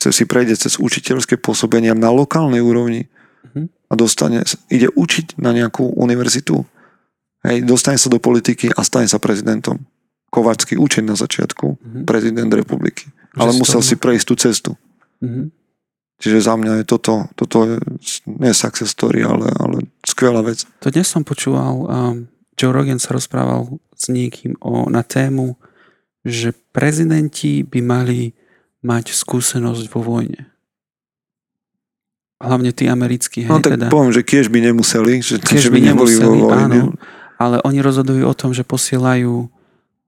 cez si prejde cez učiteľské pôsobenia na lokálnej úrovni mhm. a dostane, ide učiť na nejakú univerzitu, hej, dostane sa do politiky a stane sa prezidentom. Kováčský učeň na začiatku, mm-hmm. prezident republiky. Ale musel si prejsť tú cestu. Mm-hmm. Čiže za mňa je toto, toto je nie success story, ale, ale skvelá vec. To dnes som počúval, um, Joe Rogan sa rozprával s niekým o, na tému, že prezidenti by mali mať skúsenosť vo vojne. Hlavne tí americkí. No tak teda. poviem, že kiež by nemuseli, že, kiež by, by neboli vo vojne. Áno, ale oni rozhodujú o tom, že posielajú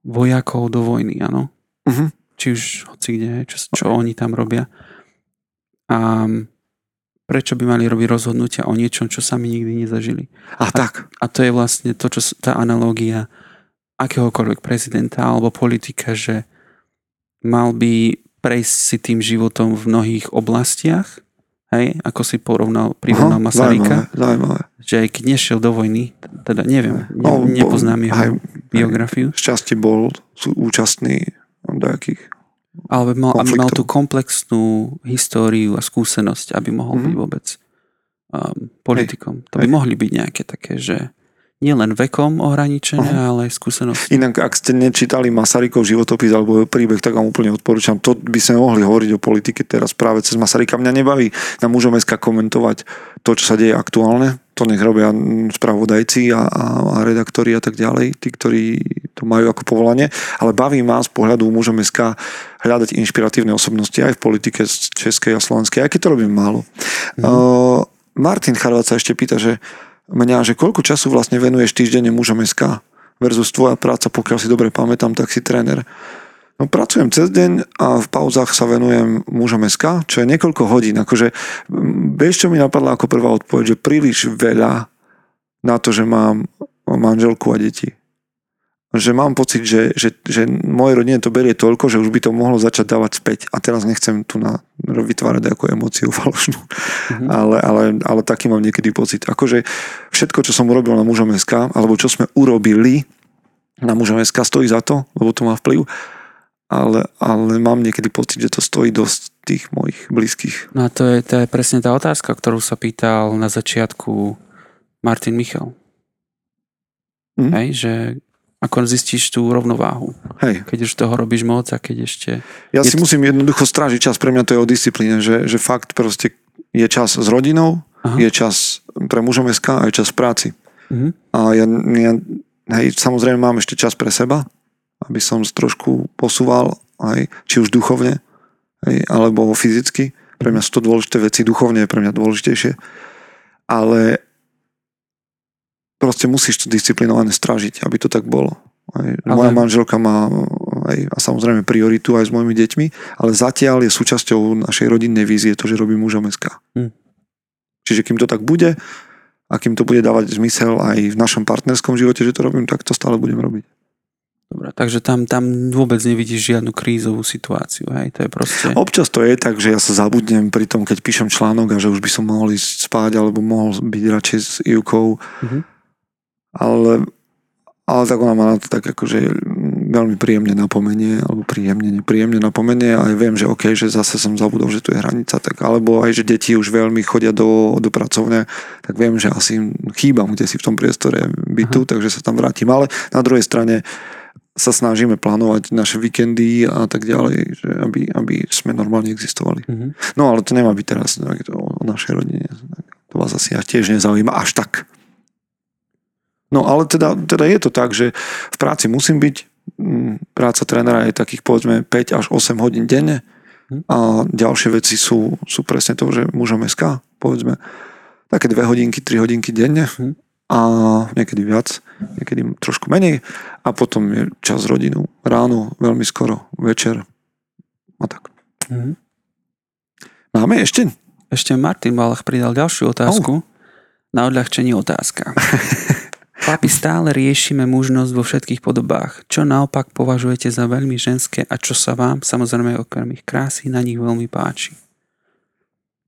vojakov do vojny, áno. Uh-huh. Či už hoci kde, čo, čo oni tam robia. A prečo by mali robiť rozhodnutia o niečom, čo sami nikdy nezažili. A, a tak. A to je vlastne to, čo tá analógia akéhokoľvek prezidenta alebo politika, že mal by prejsť si tým životom v mnohých oblastiach, hej, ako si porovnal, prirovnal Aha, Masaryka, zaujímavé, zaujímavé. že aj keď nešiel do vojny, teda neviem, ne, no, nepoznám jeho aj, biografiu. Šťastie bol účastný nejakých ale mal, aby mal tú komplexnú históriu a skúsenosť, aby mohol mm-hmm. byť vôbec um, politikom. Hej. To by Hej. mohli byť nejaké také, že nielen vekom ohraničené, uh-huh. ale aj skúsenosti. Inak, ak ste nečítali Masarykov životopis alebo príbeh, tak vám úplne odporúčam. To by sme mohli hovoriť o politike teraz práve cez Masaryka. Mňa nebaví na mužom komentovať to, čo sa deje aktuálne. To nech robia spravodajci a, a, a redaktori a tak ďalej, tí, ktorí to majú ako povolanie. Ale baví ma z pohľadu mužom hľadať inšpiratívne osobnosti aj v politike českej a slovenskej, aj keď to robím málo. Mm. Uh, Martin Charvat sa ešte pýta, že mňa, že koľko času vlastne venuješ týždenne mužom SK versus tvoja práca, pokiaľ si dobre pamätám, tak si tréner. No, pracujem cez deň a v pauzách sa venujem mužom SK, čo je niekoľko hodín. Akože, vieš, čo mi napadla ako prvá odpoveď, že príliš veľa na to, že mám manželku a deti. Že mám pocit, že, že, že moje rodine to berie toľko, že už by to mohlo začať dávať späť. A teraz nechcem tu na, vytvárať ako emóciu (laughs) falošnú. Mm-hmm. Ale, ale, ale taký mám niekedy pocit. Akože všetko, čo som urobil na mužom SK, alebo čo sme urobili na mužom SK, stojí za to, lebo to má vplyv. Ale, ale mám niekedy pocit, že to stojí dosť tých mojich blízkych. No a to je, to je presne tá otázka, ktorú sa pýtal na začiatku Martin Michal. Mm. Hej, že ako zistíš tú rovnováhu. Hej. Keď už toho robíš moc a keď ešte... Ja si to... musím jednoducho strážiť čas, pre mňa to je o disciplíne, že, že fakt proste je čas s rodinou, Aha. je čas pre mužom SK a je čas v práci. Uh-huh. A ja, ja hej, samozrejme mám ešte čas pre seba, aby som trošku posúval, aj, či už duchovne, hej, alebo fyzicky. Pre mňa sú to dôležité veci, duchovne je pre mňa dôležitejšie. Ale proste musíš to disciplinované stražiť, aby to tak bolo. Aj, ale... Moja manželka má aj, a samozrejme prioritu aj s mojimi deťmi, ale zatiaľ je súčasťou našej rodinnej vízie to, že robím muža meska. Hm. Čiže kým to tak bude a kým to bude dávať zmysel aj v našom partnerskom živote, že to robím, tak to stále budem robiť. Dobre, takže tam, tam vôbec nevidíš žiadnu krízovú situáciu, hej? To je proste... Občas to je tak, že ja sa zabudnem pri tom, keď píšem článok a že už by som mohol ísť spať alebo mohol byť radšej s Ivkou. Mm-hmm ale, ale tak ona ma na to tak akože veľmi príjemne napomenie, alebo príjemne, nepríjemne napomenie a ja viem, že OK, že zase som zabudol, že tu je hranica, tak alebo aj, že deti už veľmi chodia do, do pracovne, tak viem, že asi chýbam kde si v tom priestore bytu, Aha. takže sa tam vrátim. Ale na druhej strane sa snažíme plánovať naše víkendy a tak ďalej, že aby, aby sme normálne existovali. Uh-huh. No ale to nemá byť teraz to o našej rodine. To vás asi tiež nezaujíma až tak. No ale teda, teda je to tak, že v práci musím byť, mm, práca trénera je takých povedzme 5 až 8 hodín denne hm. a ďalšie veci sú, sú presne to, že mužom SK, povedzme, také 2 hodinky, 3 hodinky denne hm. a niekedy viac, niekedy trošku menej a potom je čas rodinu ráno, veľmi skoro, večer a tak. Hm. Máme ešte? Ešte Martin Balach pridal ďalšiu otázku. Oh. Na odľahčenie otázka. (laughs) Chlapi, stále riešime mužnosť vo všetkých podobách. Čo naopak považujete za veľmi ženské a čo sa vám, samozrejme okrem ich krásy, na nich veľmi páči?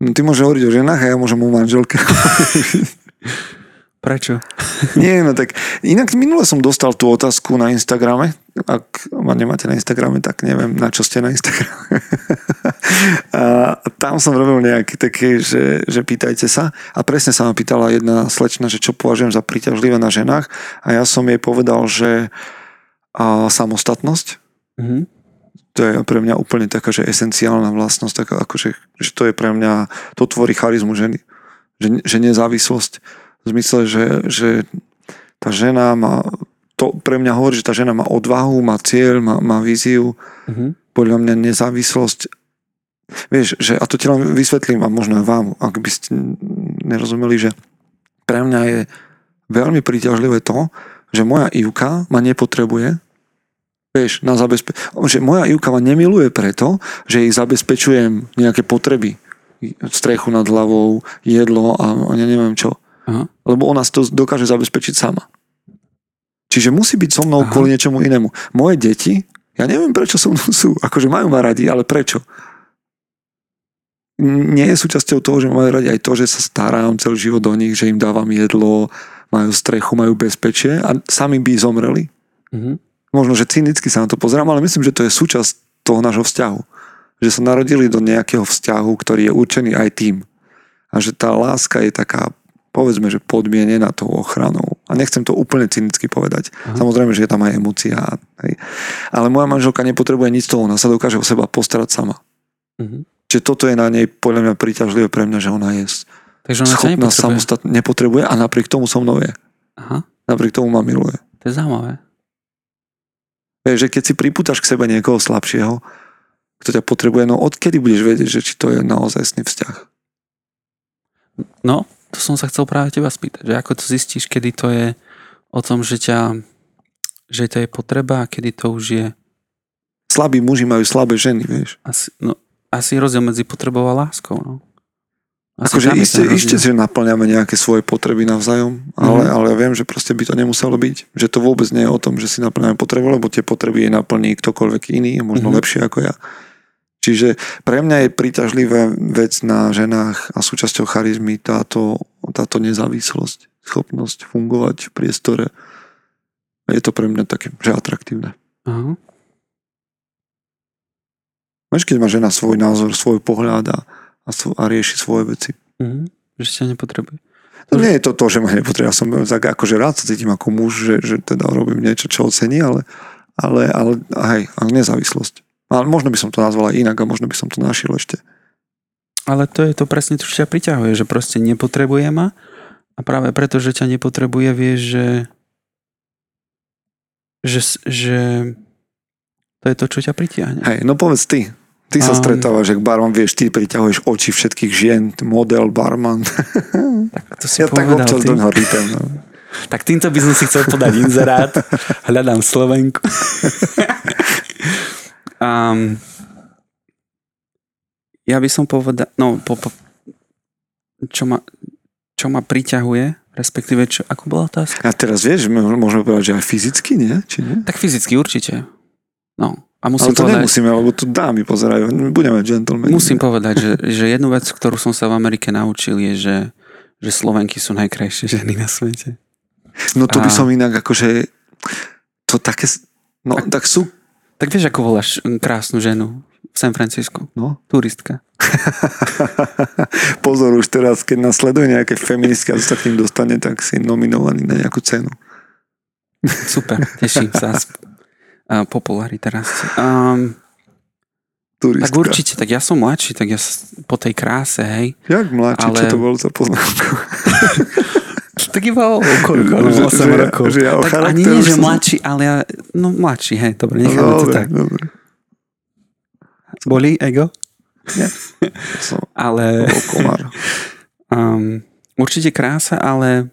No, ty môžeš hovoriť o ženách a ja môžem o manželke. Prečo? Nie, no tak inak minule som dostal tú otázku na Instagrame. Ak ma nemáte na Instagrame, tak neviem, na čo ste na Instagrame. (laughs) a tam som robil nejaké také, že, že pýtajte sa. A presne sa ma pýtala jedna slečna, že čo považujem za príťažlivé na ženách. A ja som jej povedal, že a samostatnosť. Mm-hmm. To je pre mňa úplne taká, že esenciálna vlastnosť, taká akože, že to je pre mňa, to tvorí charizmu ženy. Že, že nezávislosť v zmysle, že, že tá žena má, to pre mňa hovorí, že tá žena má odvahu, má cieľ, má, má víziu, mm-hmm. podľa mňa nezávislosť Vieš, že, a to ti len vysvetlím a možno aj vám, ak by ste nerozumeli, že pre mňa je veľmi príťažlivé to, že moja Ivka ma nepotrebuje, vieš, na zabezpe- že moja Ivka ma nemiluje preto, že jej zabezpečujem nejaké potreby, strechu nad hlavou, jedlo a, a ja neviem čo. Aha. Lebo ona si to dokáže zabezpečiť sama. Čiže musí byť so mnou Aha. kvôli niečomu inému. Moje deti, ja neviem prečo so mnou sú, akože majú ma radi, ale prečo? Nie je súčasťou toho, že majú radi aj to, že sa starám celý život o nich, že im dávam jedlo, majú strechu, majú bezpečie a sami by zomreli. Mm-hmm. Možno, že cynicky sa na to pozerám, ale myslím, že to je súčasť toho nášho vzťahu. Že sa narodili do nejakého vzťahu, ktorý je určený aj tým. A že tá láska je taká povedzme, že podmienená tou ochranou. A nechcem to úplne cynicky povedať. Aha. Samozrejme, že je tam aj emócia. Hej. Ale moja manželka nepotrebuje nič toho, ona sa dokáže o seba postarať sama. Uh-huh. Čiže toto je na nej podľa mňa príťažlivé pre mňa, že ona je Takže ona schopná samostatne, nepotrebuje a napriek tomu so mnou je. Aha. Napriek tomu ma miluje. To je zaujímavé. Vieš, že keď si pripútaš k sebe niekoho slabšieho, kto ťa potrebuje, no odkedy budeš vedieť, že či to je naozaj vzťah? No, to som sa chcel práve teba spýtať, že ako to zistíš, kedy to je o tom, že ťa, že to je potreba a kedy to už je... Slabí muži majú slabé ženy, vieš. Asi, no, asi rozdiel medzi potrebou a láskou, no. Akože iste, iste, že naplňame nejaké svoje potreby navzájom, ale, Mhm. ale ja viem, že proste by to nemuselo byť. Že to vôbec nie je o tom, že si naplňame potreby, lebo tie potreby je naplní ktokoľvek iný, možno Mhm. lepšie ako ja. Čiže pre mňa je príťažlivá vec na ženách a súčasťou charizmy táto, táto nezávislosť, schopnosť fungovať v priestore. Je to pre mňa také, že atraktívne. Aha. Vieš, keď má žena svoj názor, svoj pohľad a, a, a rieši svoje veci. Mhm. Že ťa nepotrebuje. To nie je to, to že ma nepotrebujem. Ja som tak akože rád sa cítim ako muž, že, že teda robím niečo, čo ocení, ale, ale, ale hej, ale nezávislosť. Ale možno by som to nazval aj inak a možno by som to našiel ešte. Ale to je to presne čo ťa priťahuje, že proste nepotrebuje ma a práve preto, že ťa nepotrebuje, vieš, že že, že to je to, čo ťa pritiahne. Hej, no povedz ty. Ty sa Um. stretávaš, jak barman, vieš, ty priťahuješ oči všetkých žien, model, barman. Tak to (laughs) si Ja tak povedal občas ty. do ňoho rýpem. No. (laughs) Tak týmto by som si chcel podať inzerát. (laughs) Hľadám Slovenku. Um, ja by som povedal, no, po, po, čo, ma, čo ma priťahuje, respektíve, čo, ako bola otázka? A teraz vieš, môžeme povedať, že aj fyzicky, nie? Či nie? Tak fyzicky určite. No, a Ale musím to povedať, nemusíme, lebo tu dámy pozerajú. Budeme gentlemen. musím povedať, že, že jednu vec, ktorú som sa v Amerike naučil, je, že, že Slovenky sú najkrajšie ženy na svete. No to by A- som inak akože... To také... No, tak sú... Tak vieš, ako voláš krásnu ženu v San Francisco? No. Turistka. (laughs) Pozor, už teraz, keď nás sleduje nejaké feministky a sa k ním dostane, tak si nominovaný na nejakú cenu. (laughs) Super, teším sa. a popularita rastie. Um, Turistka. tak určite, tak ja som mladší, tak ja po tej kráse, hej. Jak mladší, Ale- čo to bol za poznámku? (laughs) Tak iba o koľko, Že- no, 8 že rokov. že ja o tak ani nie, že mladší, ale ja, no mladší, hej, dobre, necháme to tak. dobre. Bolí ego? (laughs) Som Ale komár. um, určite krása, ale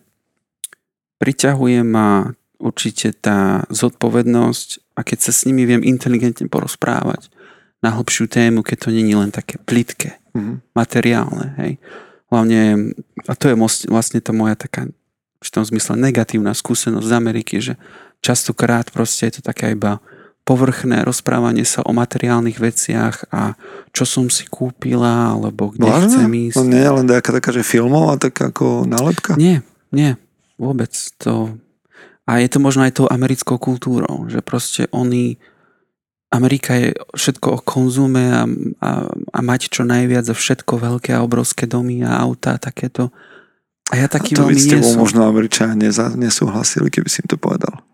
priťahuje ma určite tá zodpovednosť a keď sa s nimi viem inteligentne porozprávať na hlbšiu tému, keď to není len také plitké, Mhm. materiálne, hej. Hlavne, a to je vlastne tá moja taká v tom zmysle negatívna skúsenosť z Ameriky, že častokrát proste je to také iba povrchné rozprávanie sa o materiálnych veciach a čo som si kúpila, alebo kde Vážne? chcem ísť. No nie len taká, taká, že filmová, tak ako nálepka? Nie, nie, vôbec to... A je to možno aj tou americkou kultúrou, že proste oni... Amerika je všetko o konzume a, a, a mať čo najviac a všetko veľké a obrovské domy a auta a takéto. A ja A taký to by veľmi nie som. možno Američania nesúhlasili, keby si im to povedal.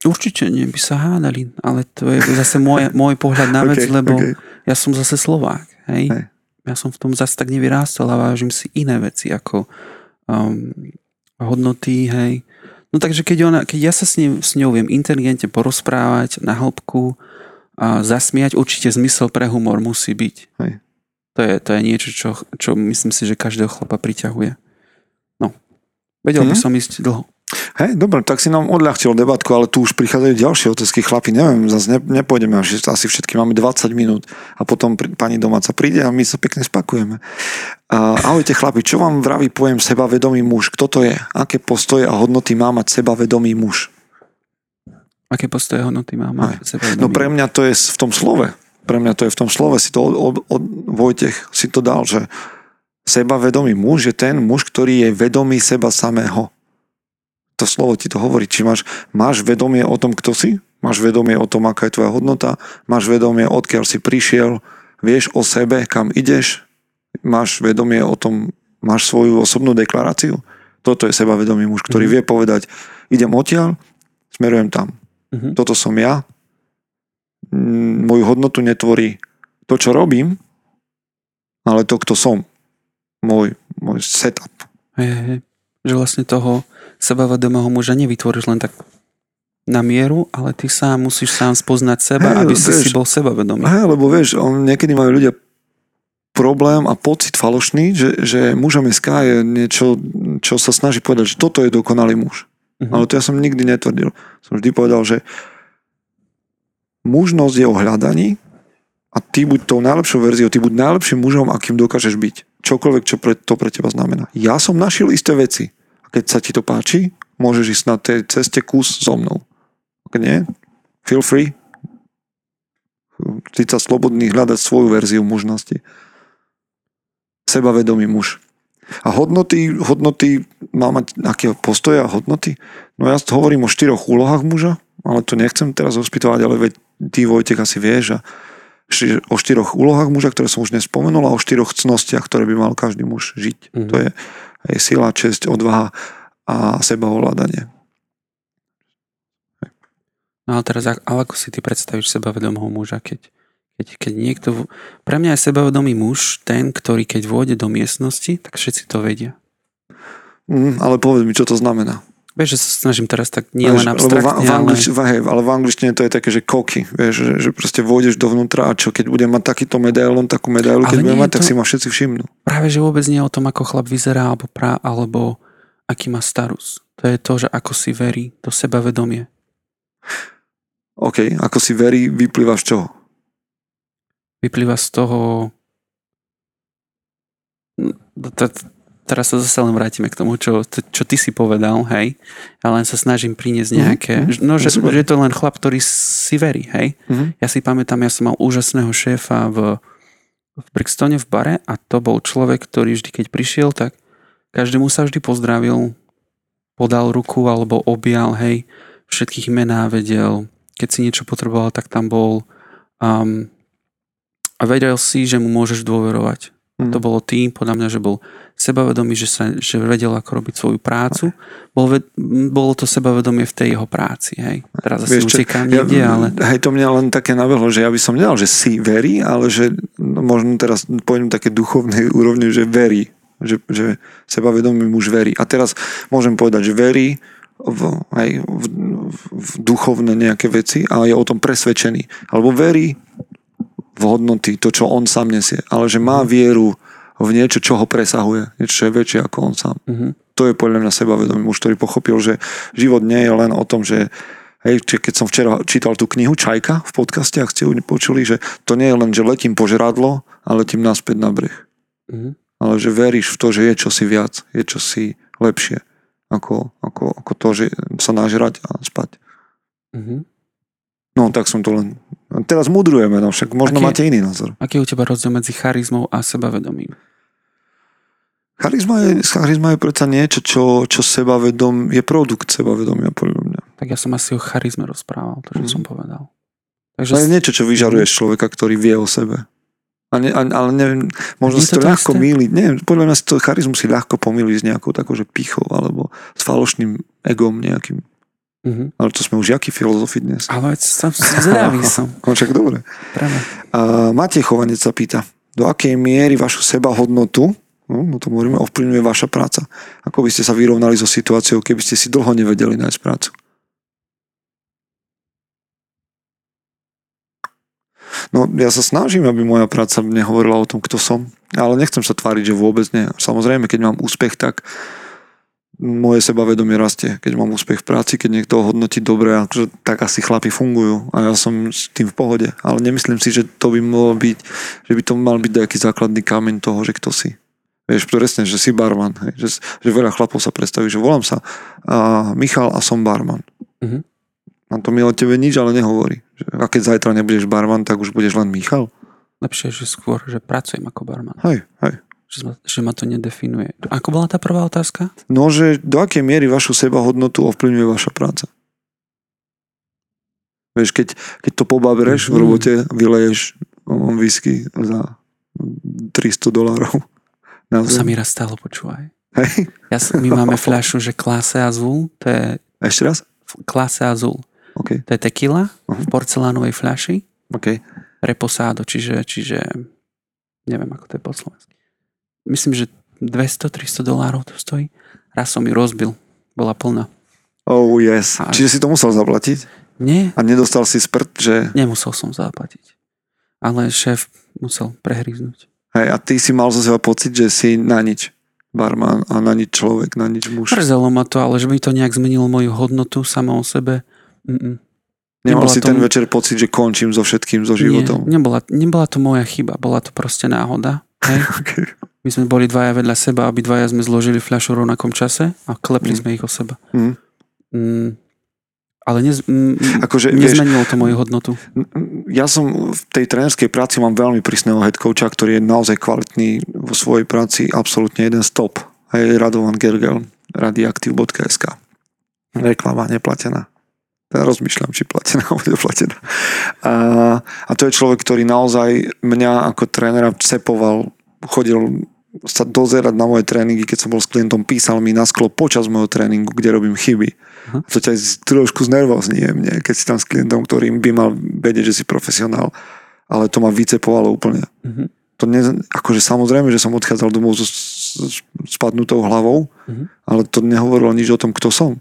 Určite nie by sa hádali, ale to je zase môj, môj pohľad na (laughs) vec, Ok, lebo ok. ja som zase Slovák, hej? Hej. Ja som v tom zase tak nevyrástol a vážim si iné veci ako um, hodnoty, hej. No takže keď, ona, keď ja sa s, ním, s ňou viem inteligentne porozprávať na hĺbku a zasmiať, určite zmysel pre humor musí byť. Hej. To je, to je niečo, čo, čo myslím si, že každého chlapa priťahuje. No. Vedel by Mhm. som ísť dlho. Hej, dobre, tak si nám odľahčil debatku, ale tu už prichádzajú ďalšie otázky. Chlapi, neviem, zase ne, nepôjdeme až asi všetky, máme 20 minút a potom pri, pani domáca príde a my sa pekne spakujeme. Uh, ahojte chlapi, čo vám vraví pojem sebavedomý muž? Kto to je? Aké postoje a hodnoty má mať sebavedomý muž? Aké postoje hodnoty má sebavedomie? No pre mňa to je v tom slove. Pre mňa to je v tom slove. Si to od, od, od Vojtech si to dal, že sebavedomý muž je ten muž, ktorý je vedomý seba samého. To slovo ti to hovorí. Či máš, máš vedomie o tom, kto si? Máš vedomie o tom, aká je tvoja hodnota? Máš vedomie, odkiaľ si prišiel? Vieš o sebe, kam ideš? Máš vedomie o tom, máš svoju osobnú deklaráciu? Toto je sebavedomý muž, ktorý Mhm. vie povedať, idem odtiaľ, smerujem tam Mhm. toto som ja. Mm, Moju hodnotu netvorí to, čo robím, ale to, kto som. Môj, môj setup. Hej, hej. Že vlastne toho sebavedomého muža nevytvoríš len tak na mieru, ale ty sám musíš sám spoznať seba, Hej, aby si vieš. si bol sebavedomý. Hej, lebo vieš, on, niekedy majú ľudia problém a pocit falošný, že, že mužom SK je niečo, čo sa snaží povedať, že toto je dokonalý muž. Mhm. Ale to ja som nikdy netvrdil. Som vždy povedal, že mužnosť je o hľadaní a ty buď tou najlepšou verziou, ty buď najlepším mužom, akým dokážeš byť. čokoľvek, čo pre, to pre teba znamená. Ja som našiel isté veci. A keď sa ti to páči, môžeš ísť na tej ceste kus so mnou. Ak nie, feel free. Ty sa slobodný hľadať svoju verziu mužnosti. Sebavedomý muž. A hodnoty, hodnoty, má mať aké postoje a hodnoty? No ja hovorím o štyroch úlohách muža, ale to nechcem teraz ospytovať, ale veď ty Vojtek asi vieš a o štyroch úlohách muža, ktoré som už nespomenul a o štyroch cnostiach, ktoré by mal každý muž žiť. Mm-hmm. To je aj sila, česť, odvaha a sebaovládanie. No a teraz, ale ako si ty predstavíš sebavedomého muža, keď, keď, keď niekto... Pre mňa je sebavedomý muž ten, ktorý keď vôjde do miestnosti, tak všetci to vedia. Mm, ale povedz mi, čo to znamená. Vieš, že sa snažím teraz tak nie len abstraktne, v, v anglič, ale... Hej, ale v angličtine to je také, že koky, vieš, že, že proste vôjdeš dovnútra a čo, keď budem mať takýto medailon, takú medailu, keď budem mať, to... tak si ma všetci všimnú. Práve, že vôbec nie o tom, ako chlap vyzerá, alebo, pra, alebo aký má starus. To je to, že ako si verí, to sebavedomie. OK, ako si verí, vyplýva z čoho? Vyplýva z toho teraz sa zase len vrátime k tomu, čo, čo ty si povedal, hej. Ja len sa snažím priniesť mhm, nejaké, mm-hmm. no, že, že je to len chlap, ktorý si verí, hej. Mm-hmm. Ja si pamätám, ja som mal úžasného šéfa v, v Brixtone v bare a to bol človek, ktorý vždy, keď prišiel, tak každému sa vždy pozdravil, podal ruku alebo objal, hej, všetkých mená vedel, keď si niečo potreboval, tak tam bol um, a vedel si, že mu môžeš dôverovať. Mm. To bolo tým, podľa mňa, že bol sebavedomý, že, sa, že vedel, ako robiť svoju prácu. Bol, bolo to sebavedomie v tej jeho práci. Hej. Teraz asi uteká niekde, ja, ale... Hej, to mňa len také nabehlo, že ja by som nedal, že si verí, ale že no, možno teraz pôjdem také duchovnej (laughs) úrovne, že verí. Že, že sebavedomý muž verí. A teraz môžem povedať, že verí v, aj v, v duchovné nejaké veci, ale je o tom presvedčený. Alebo verí v hodnoty, to, čo on sám nesie, ale že má vieru v niečo, čo ho presahuje, niečo, čo je väčšie ako on sám. Mm-hmm. To je podľa mňa sebavedomý muž, ktorý pochopil, že život nie je len o tom, že hej, keď som včera čítal tú knihu Čajka v podcaste, ak ste ju počuli, že to nie je len, že letím požradlo a letím naspäť na breh. Mm-hmm. Ale že veríš v to, že je čosi viac, je čosi lepšie ako, ako, ako to, že sa nažrať a spať. Mm-hmm. No, tak som to len Teraz mudrujeme, no však možno aký, máte iný názor. Aký je u teba rozdiel medzi charizmou a sebavedomím? Charizma je, charizma je predsa niečo, čo, čo sebavedom, je produkt sebavedomia, podľa mňa. Tak ja som asi o charizme rozprával, to, čo mm. som povedal. Takže... To je niečo, čo vyžaruje z človeka, ktorý vie o sebe. A ne, ale neviem, možno si to, to ľahko míliť. Nie, podľa mňa si to charizmu si ľahko pomýliť s nejakou takou, že pichou, alebo s falošným egom nejakým. Mm-hmm. Ale to sme už jaký filozofi dnes. Ale som zvedavý (laughs) som. No však dobre. A Matej Chovanec sa pýta, do akej miery vašu sebahodnotu, no, no to hovoríme, ovplyvňuje vaša práca. Ako by ste sa vyrovnali so situáciou, keby ste si dlho nevedeli nájsť prácu? No ja sa snažím, aby moja práca nehovorila o tom, kto som, ale nechcem sa tváriť, že vôbec nie. Samozrejme, keď mám úspech, tak moje sebavedomie rastie, keď mám úspech v práci, keď niekto ho hodnotí dobre, akože tak asi chlapi fungujú a ja som s tým v pohode. Ale nemyslím si, že to by mohlo byť, že by to mal byť nejaký základný kameň toho, že kto si. Vieš, presne, že si barman. Hej, že, že veľa chlapov sa predstaví, že volám sa a Michal a som barman. Uh-huh. A to mi o tebe nič ale nehovorí. Že, a keď zajtra nebudeš barman, tak už budeš len Michal. Lepšie, že skôr, že pracujem ako barman. Hej, hej že ma, že ma to nedefinuje. Ako bola tá prvá otázka? No, že do akej miery vašu sebahodnotu ovplyvňuje vaša práca? Vieš, keď, keď to pobabereš mm-hmm. v mhm. robote, vyleješ whisky za 300 dolárov. To sa mi raz stalo, počúvaj. Hej. Ja, my máme fľašu, že klase azul, to je... Ešte raz? Klase azul. Okay. To je tequila uh-huh. v porcelánovej fľaši. Okay. Reposado, čiže, čiže neviem, ako to je po slovensky myslím, že 200-300 dolárov to stojí. Raz som ju rozbil, bola plná. Oh yes. A... Čiže si to musel zaplatiť? Nie. A nedostal si sprt, že... Nemusel som zaplatiť. Ale šéf musel prehríznúť. Hej, a ty si mal zo seba pocit, že si na nič barman a na nič človek, na nič muž. Mrzelo ma to, ale že by to nejak zmenilo moju hodnotu sama o sebe. Mm-mm. Nemal nebola si tomu... ten večer pocit, že končím so všetkým, so životom? Nie, nebola, nebola to moja chyba, bola to proste náhoda. Hej? (laughs) okay. My sme boli dvaja vedľa seba, aby dvaja sme zložili fľašu v rovnakom čase a klepli Mm. sme ich o seba. Mm. Mm, ale nez, mm, Akože, vieš, nezmenilo to moju hodnotu. ja som v tej trénerskej práci mám veľmi prísneho head coacha, ktorý je naozaj kvalitný vo svojej práci, absolútne jeden stop. Hej, Radovan Gergel, radioaktiv.sk. Reklama neplatená. Ja rozmýšľam, či platená alebo neplatená. A, a to je človek, ktorý naozaj mňa ako trénera cepoval, chodil sa dozerať na moje tréningy, keď som bol s klientom, písal mi na sklo počas môjho tréningu, kde robím chyby. Aha. To ťa trošku znervozní mne, keď si tam s klientom, ktorým by mal vedieť, že si profesionál, ale to ma vycepovalo úplne. Mhm. To ne, akože samozrejme, že som odchádzal domov so spadnutou hlavou, Mhm. ale to nehovorilo nič o tom, kto som.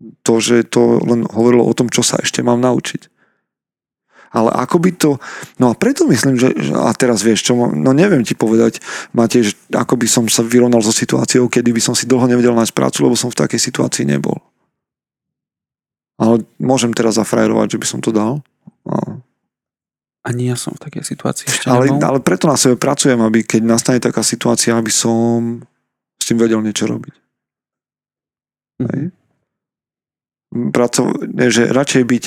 To, že to len hovorilo o tom, čo sa ešte mám naučiť. Ale ako by to... No a preto myslím, že... A teraz vieš čo, no neviem ti povedať, Matej, že ako by som sa vyrovnal so situáciou, kedy by som si dlho nevedel nájsť prácu, lebo som v takej situácii nebol. Ale môžem teraz zafrajerovať, že by som to dal. No. Ani ja som v takej situácii ešte Ale, nebol. ale preto na sebe pracujem, aby keď nastane taká situácia, aby som s tým vedel niečo robiť. Mhm. Praco- že radšej byť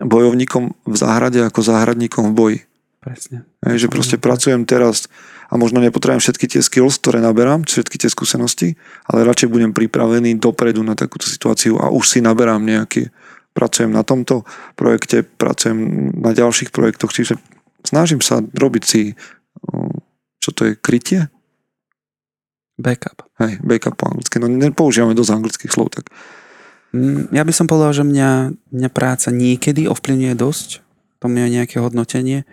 bojovníkom v záhrade ako záhradníkom v boji. Presne. Hej, že proste pracujem teraz a možno nepotrebujem všetky tie skills, ktoré naberám, všetky tie skúsenosti, ale radšej budem pripravený dopredu na takúto situáciu a už si naberám nejaký. Pracujem na tomto projekte, pracujem na ďalších projektoch, čiže snažím sa robiť si, čo to je, krytie? Backup. Hej, backup po anglicky. No nepoužívame dosť anglických slov, tak Mm, Ja by som povedal, že mňa, mňa práca niekedy ovplyvňuje dosť. To mňa nejaké hodnotenie.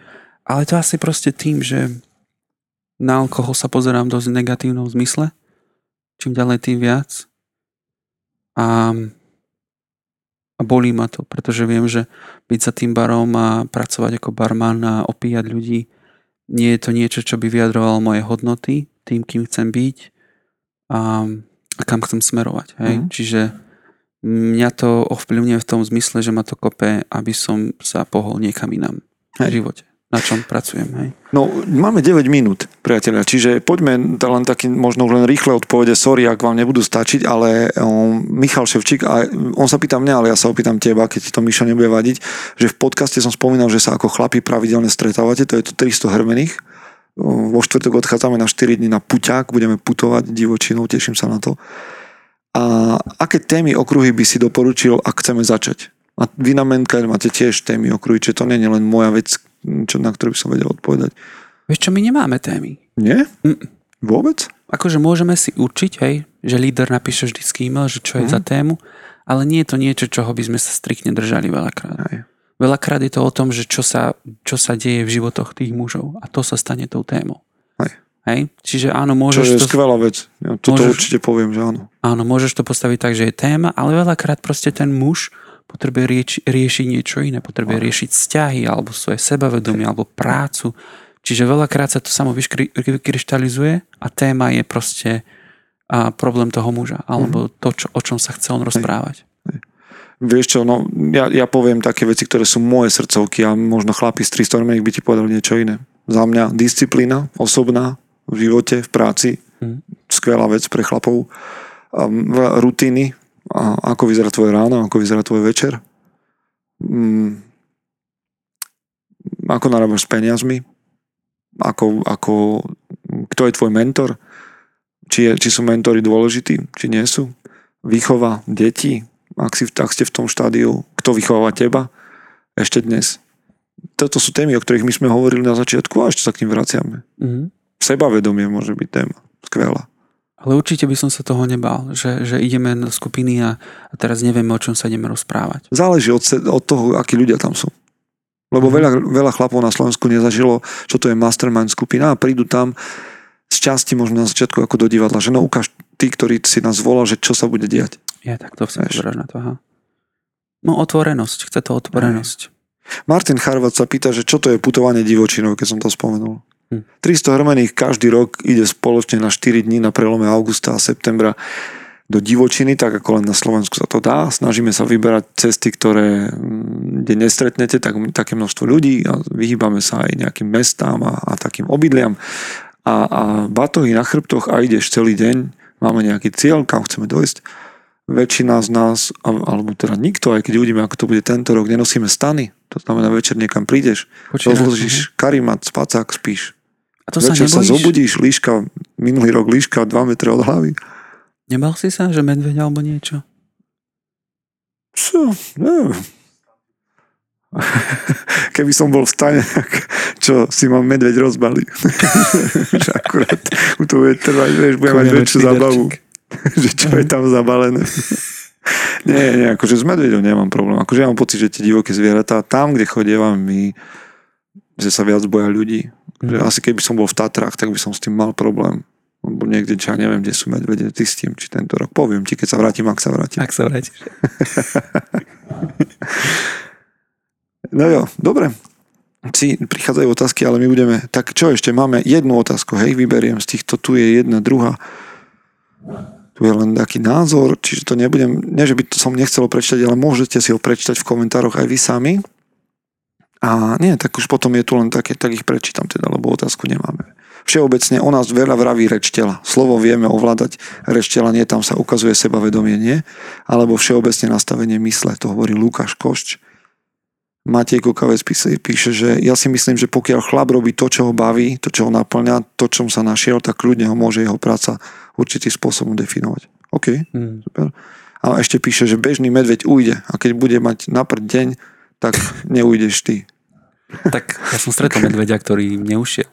Ale to asi proste tým, že na alkohol sa pozerám dosť v negatívnom zmysle. Čím ďalej, tým viac. A, a bolí ma to, pretože viem, že byť za tým barom a pracovať ako barman a opíjať ľudí nie je to niečo, čo by vyjadrovalo moje hodnoty, tým, kým chcem byť a, a kam chcem smerovať. Hej? Mhm. Čiže mňa to ovplyvňuje v tom zmysle, že ma to kope, aby som sa pohol niekam inám v živote. Na čom pracujem, hej? No, máme 9 minút, priatelia, čiže poďme len taký možno len rýchle odpovede, sorry, ak vám nebudú stačiť, ale um, Michal Ševčík, a on sa pýta mňa, ale ja sa opýtam teba, keď ti to Mišo nebude vadiť, že v podcaste som spomínal, že sa ako chlapi pravidelne stretávate, to je to 300 hermených. Um, Vo štvrtok odchádzame na 4 dní na puťák, budeme putovať divočinou, teším sa na to. A aké témy okruhy by si doporučil, ak chceme začať? A vy na Menka máte tiež témy okruhy, čiže to nie je len moja vec, čo, na ktorú by som vedel odpovedať. Vieš čo, my nemáme témy. Nie? Mm. Vôbec? Akože môžeme si učiť, hej, že líder napíše vždycky e-mail, že čo je Mhm. za tému, ale nie je to niečo, čoho by sme sa striktne držali veľakrát. Aj. Veľakrát je to o tom, že čo sa, čo sa deje v životoch tých mužov a to sa stane tou témou. Hej? Čiže áno, Čo môžeš je to, skvelá vec. Ja toto Môžeš- určite poviem, že áno. áno, môžeš to postaviť tak, že je téma, ale veľakrát proste ten muž potrebuje rieči, riešiť niečo iné, potrebuje Áno. riešiť vzťahy alebo svoje sebavedomie alebo prácu. Čiže veľakrát sa to samo vyškry- vykryštalizuje a téma je proste a problém toho muža alebo to, čo, o čom sa chce on rozprávať. Vieš čo, no, ja, ja poviem také veci, ktoré sú moje srdcovky a možno chlapi z 300 hermených by ti povedali niečo iné. Za mňa disciplína osobná v živote, v práci, Mhm. skvelá vec pre chlapov. Um, rutiny, a ako vyzerá tvoje ráno, ako vyzerá tvoj večer. Mm, ako narábaš s peniazmi, ako, ako, kto je tvoj mentor, či, je, či sú mentory dôležití, či nie sú. Výchova detí, ak, si, ak ste v tom štádiu, kto vychováva teba ešte dnes. Toto sú témy, o ktorých my sme hovorili na začiatku a ešte sa k ním vraciame. Mhm. Sebavedomie môže byť téma. Skvelá. Ale určite by som sa toho nebal, že, že ideme do skupiny a, a teraz nevieme, o čom sa ideme rozprávať. Záleží od, od toho, akí ľudia tam sú. Lebo Mhm. veľa, veľa chlapov na Slovensku nezažilo, čo to je mastermind skupina a prídu tam z časti možno na začiatku ako do divadla, že no ukáž ty, ktorý si nás volal, že čo sa bude diať. Ja takto sa Vieš. pozeráš na to, aha. No otvorenosť, chce to otvorenosť. Martin Charvat sa pýta, že čo to je putovanie divočinou, keď som to spomenul. Hm. 300 hrmených každý rok ide spoločne na 4 dní na prelome augusta a septembra do divočiny, tak ako len na Slovensku sa to dá. Snažíme sa vyberať cesty, ktoré, mm, kde nestretnete tak, také množstvo ľudí a vyhýbame sa aj nejakým mestám a, a takým obydliam. a, a batohy na chrbtoch a ideš celý deň, máme nejaký cieľ, kam chceme dojsť. Väčšina z nás, alebo teda nikto, aj keď uvidíme, ako to bude tento rok, nenosíme stany. To znamená, večer niekam prídeš, rozložíš karimat, spacák, spíš. A to sa Večer sa nebojíš? zobudíš, líška, minulý rok líška 2 metre od hlavy. Nebal si sa, že medveď alebo niečo? Čo? Neviem. (laughs) Keby som bol v stane, čo si mám medveď rozbalí. (laughs) že akurát u to bude trvať, vieš, budem mať väčšiu zábavu. (laughs) že čo je tam zabalené. nie, nie, akože s medveďom nemám problém. Akože ja mám pocit, že tie divoké zvieratá, tam, kde chodievam my, že sa viac boja ľudí. Že asi keby som bol v Tatrách, tak by som s tým mal problém. Lebo niekde, čo ja neviem, kde sú medvede, ty s tým, či tento rok. Poviem ti, keď sa vrátim, ak sa vrátim. Ak sa vrátiš. (laughs) No jo, dobre. Si prichádzajú otázky, ale my budeme... Tak čo ešte? Máme jednu otázku, hej, vyberiem z týchto. Tu je jedna, druhá. Tu je len taký názor, čiže to nebudem... Nie, že by to som nechcel prečítať, ale môžete si ho prečítať v komentároch aj vy sami. A nie, tak už potom je tu len také, tak ich prečítam teda, lebo otázku nemáme. Všeobecne o nás veľa vraví reč tela. Slovo vieme ovládať, reč tela nie, tam sa ukazuje sebavedomie, nie? Alebo všeobecne nastavenie mysle, to hovorí Lukáš Košč. Matej Kukavec píše, píše, že ja si myslím, že pokiaľ chlap robí to, čo ho baví, to, čo ho naplňa, to, čom sa našiel, tak kľudne ho môže jeho práca určitým spôsobom definovať. OK, Mm. super. A ešte píše, že bežný medveď ujde a keď bude mať naprd deň, tak neujdeš ty. Tak ja som stretol medveďa, ktorý neušiel.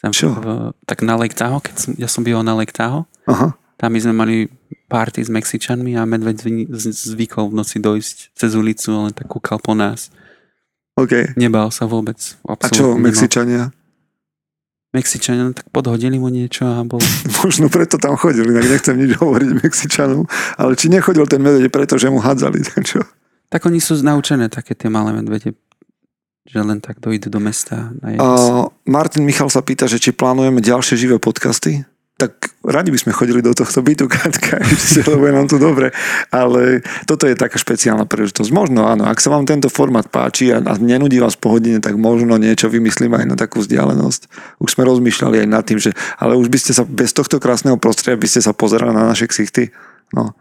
Som, Čo? v- tak na Lake Tahoe, keď som, ja som býval na Lake Tahoe, Aha, tam my sme mali party s Mexičanmi a medveď zvykol v noci dojsť cez ulicu, len tak kúkal po nás. OK. Nebál sa vôbec. A čo, nemal. Mexičania? Mexičania, no tak podhodili mu niečo a bol... (laughs) Možno preto tam chodili, inak nechcem nič hovoriť Mexičanom, ale či nechodil ten medveď preto, že mu hádzali, tak (laughs) čo? Tak oni sú naučené, také tie malé medvede, že len tak dojdu do mesta. Na A Martin Michal sa pýta, že či plánujeme ďalšie živé podcasty. Tak radi by sme chodili do tohto bytu, (laughs) Katka, lebo je nám tu dobre. Ale toto je taká špeciálna príležitosť. Možno áno, ak sa vám tento formát páči a, a nenudí vás po hodine, tak možno niečo vymyslíme aj na takú vzdialenosť. Už sme rozmýšľali aj nad tým, že ale už by ste sa bez tohto krásneho prostredia by ste sa pozerali na naše ksichty. No.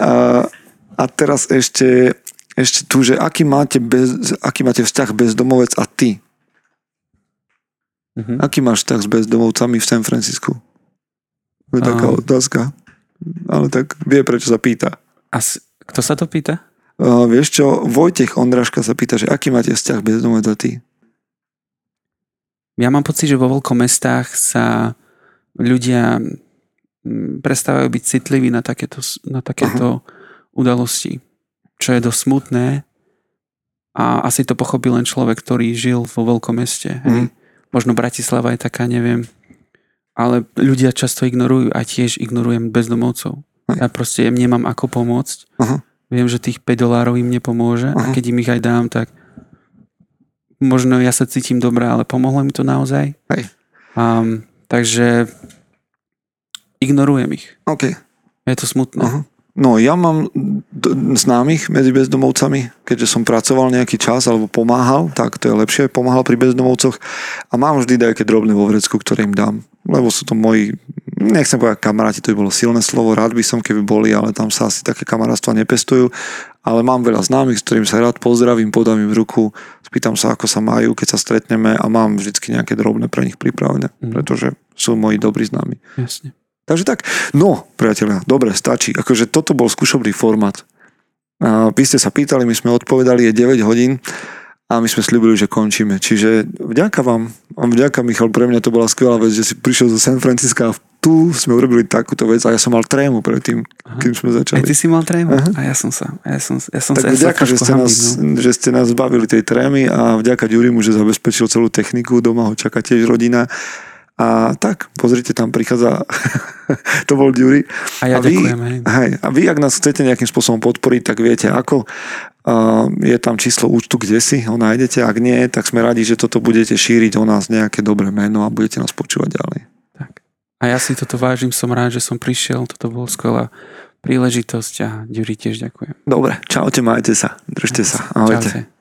A, a teraz ešte, ešte tu, že aký máte, bez, aký máte vzťah bezdomovec a ty? Mhm. Aký máš vzťah s bezdomovcami v San Francisku? To je taká A- otázka. Ale tak vie, prečo sa pýta. A s- kto sa to pýta? Uh, vieš čo, Vojtech Ondraška sa pýta, že aký máte vzťah bezdomovec a ty? Ja mám pocit, že vo veľkomestách sa ľudia prestávajú byť citliví na takéto, na takéto udalosti, čo je dosť smutné a asi to pochopí len človek, ktorý žil vo veľkom meste. Hej. Možno Bratislava je taká, neviem, ale ľudia často ignorujú a tiež ignorujem bezdomovcov. Hej. Ja proste im nemám ako pomôcť. Aha. Viem, že tých 5 dolárov im nepomôže a Aha. keď im ich aj dám, tak možno ja sa cítim dobré, ale pomohlo mi to naozaj. Hej. Um, takže ignorujem ich. OK. Je to smutné. Aha. No ja mám známych medzi bezdomovcami, keďže som pracoval nejaký čas alebo pomáhal, tak to je lepšie, pomáhal pri bezdomovcoch a mám vždy nejaké drobné vo vrecku, ktoré im dám. Lebo sú to moji, nechcem povedať kamaráti, to by bolo silné slovo, rád by som, keby boli, ale tam sa asi také kamarátstva nepestujú. Ale mám veľa známych, s ktorým sa rád pozdravím, podám im ruku, spýtam sa, ako sa majú, keď sa stretneme a mám vždycky nejaké drobné pre nich pripravené, Mhm. pretože sú moji dobrí známi. Jasne. Takže tak, no, priatelia, dobre, stačí. Akože toto bol skúšobný formát. A vy ste sa pýtali, my sme odpovedali, je 9 hodín a my sme slibili, že končíme. Čiže vďaka vám, a vďaka Michal, pre mňa to bola skvelá vec, že si prišiel zo San Francisca a tu sme urobili takúto vec a ja som mal trému predtým, Aha. kým sme začali. ty si mal trému? Aha. A ja som sa, a ja som, ja som Tak sa, ja sa vďaka, že ste, nás, no. že ste nás zbavili tej trémy a vďaka Ďurimu, že zabezpečil celú techniku, doma ho čaká tiež rodina. A tak, pozrite, tam prichádza, (laughs) to bol Ďuri. A ja a vy- ďakujem. Hej. Hej, a vy, ak nás chcete nejakým spôsobom podporiť, tak viete ako. Uh, je tam číslo účtu, kde si ho nájdete. Ak nie, tak sme radi, že toto budete šíriť o nás nejaké dobré meno a budete nás počúvať ďalej. Tak. A ja si toto vážim, som rád, že som prišiel, toto bola skvelá príležitosť a Ďuri tiež ďakujem. Dobre, čaute, majte sa. Držte sa. Ahojte. Čaute.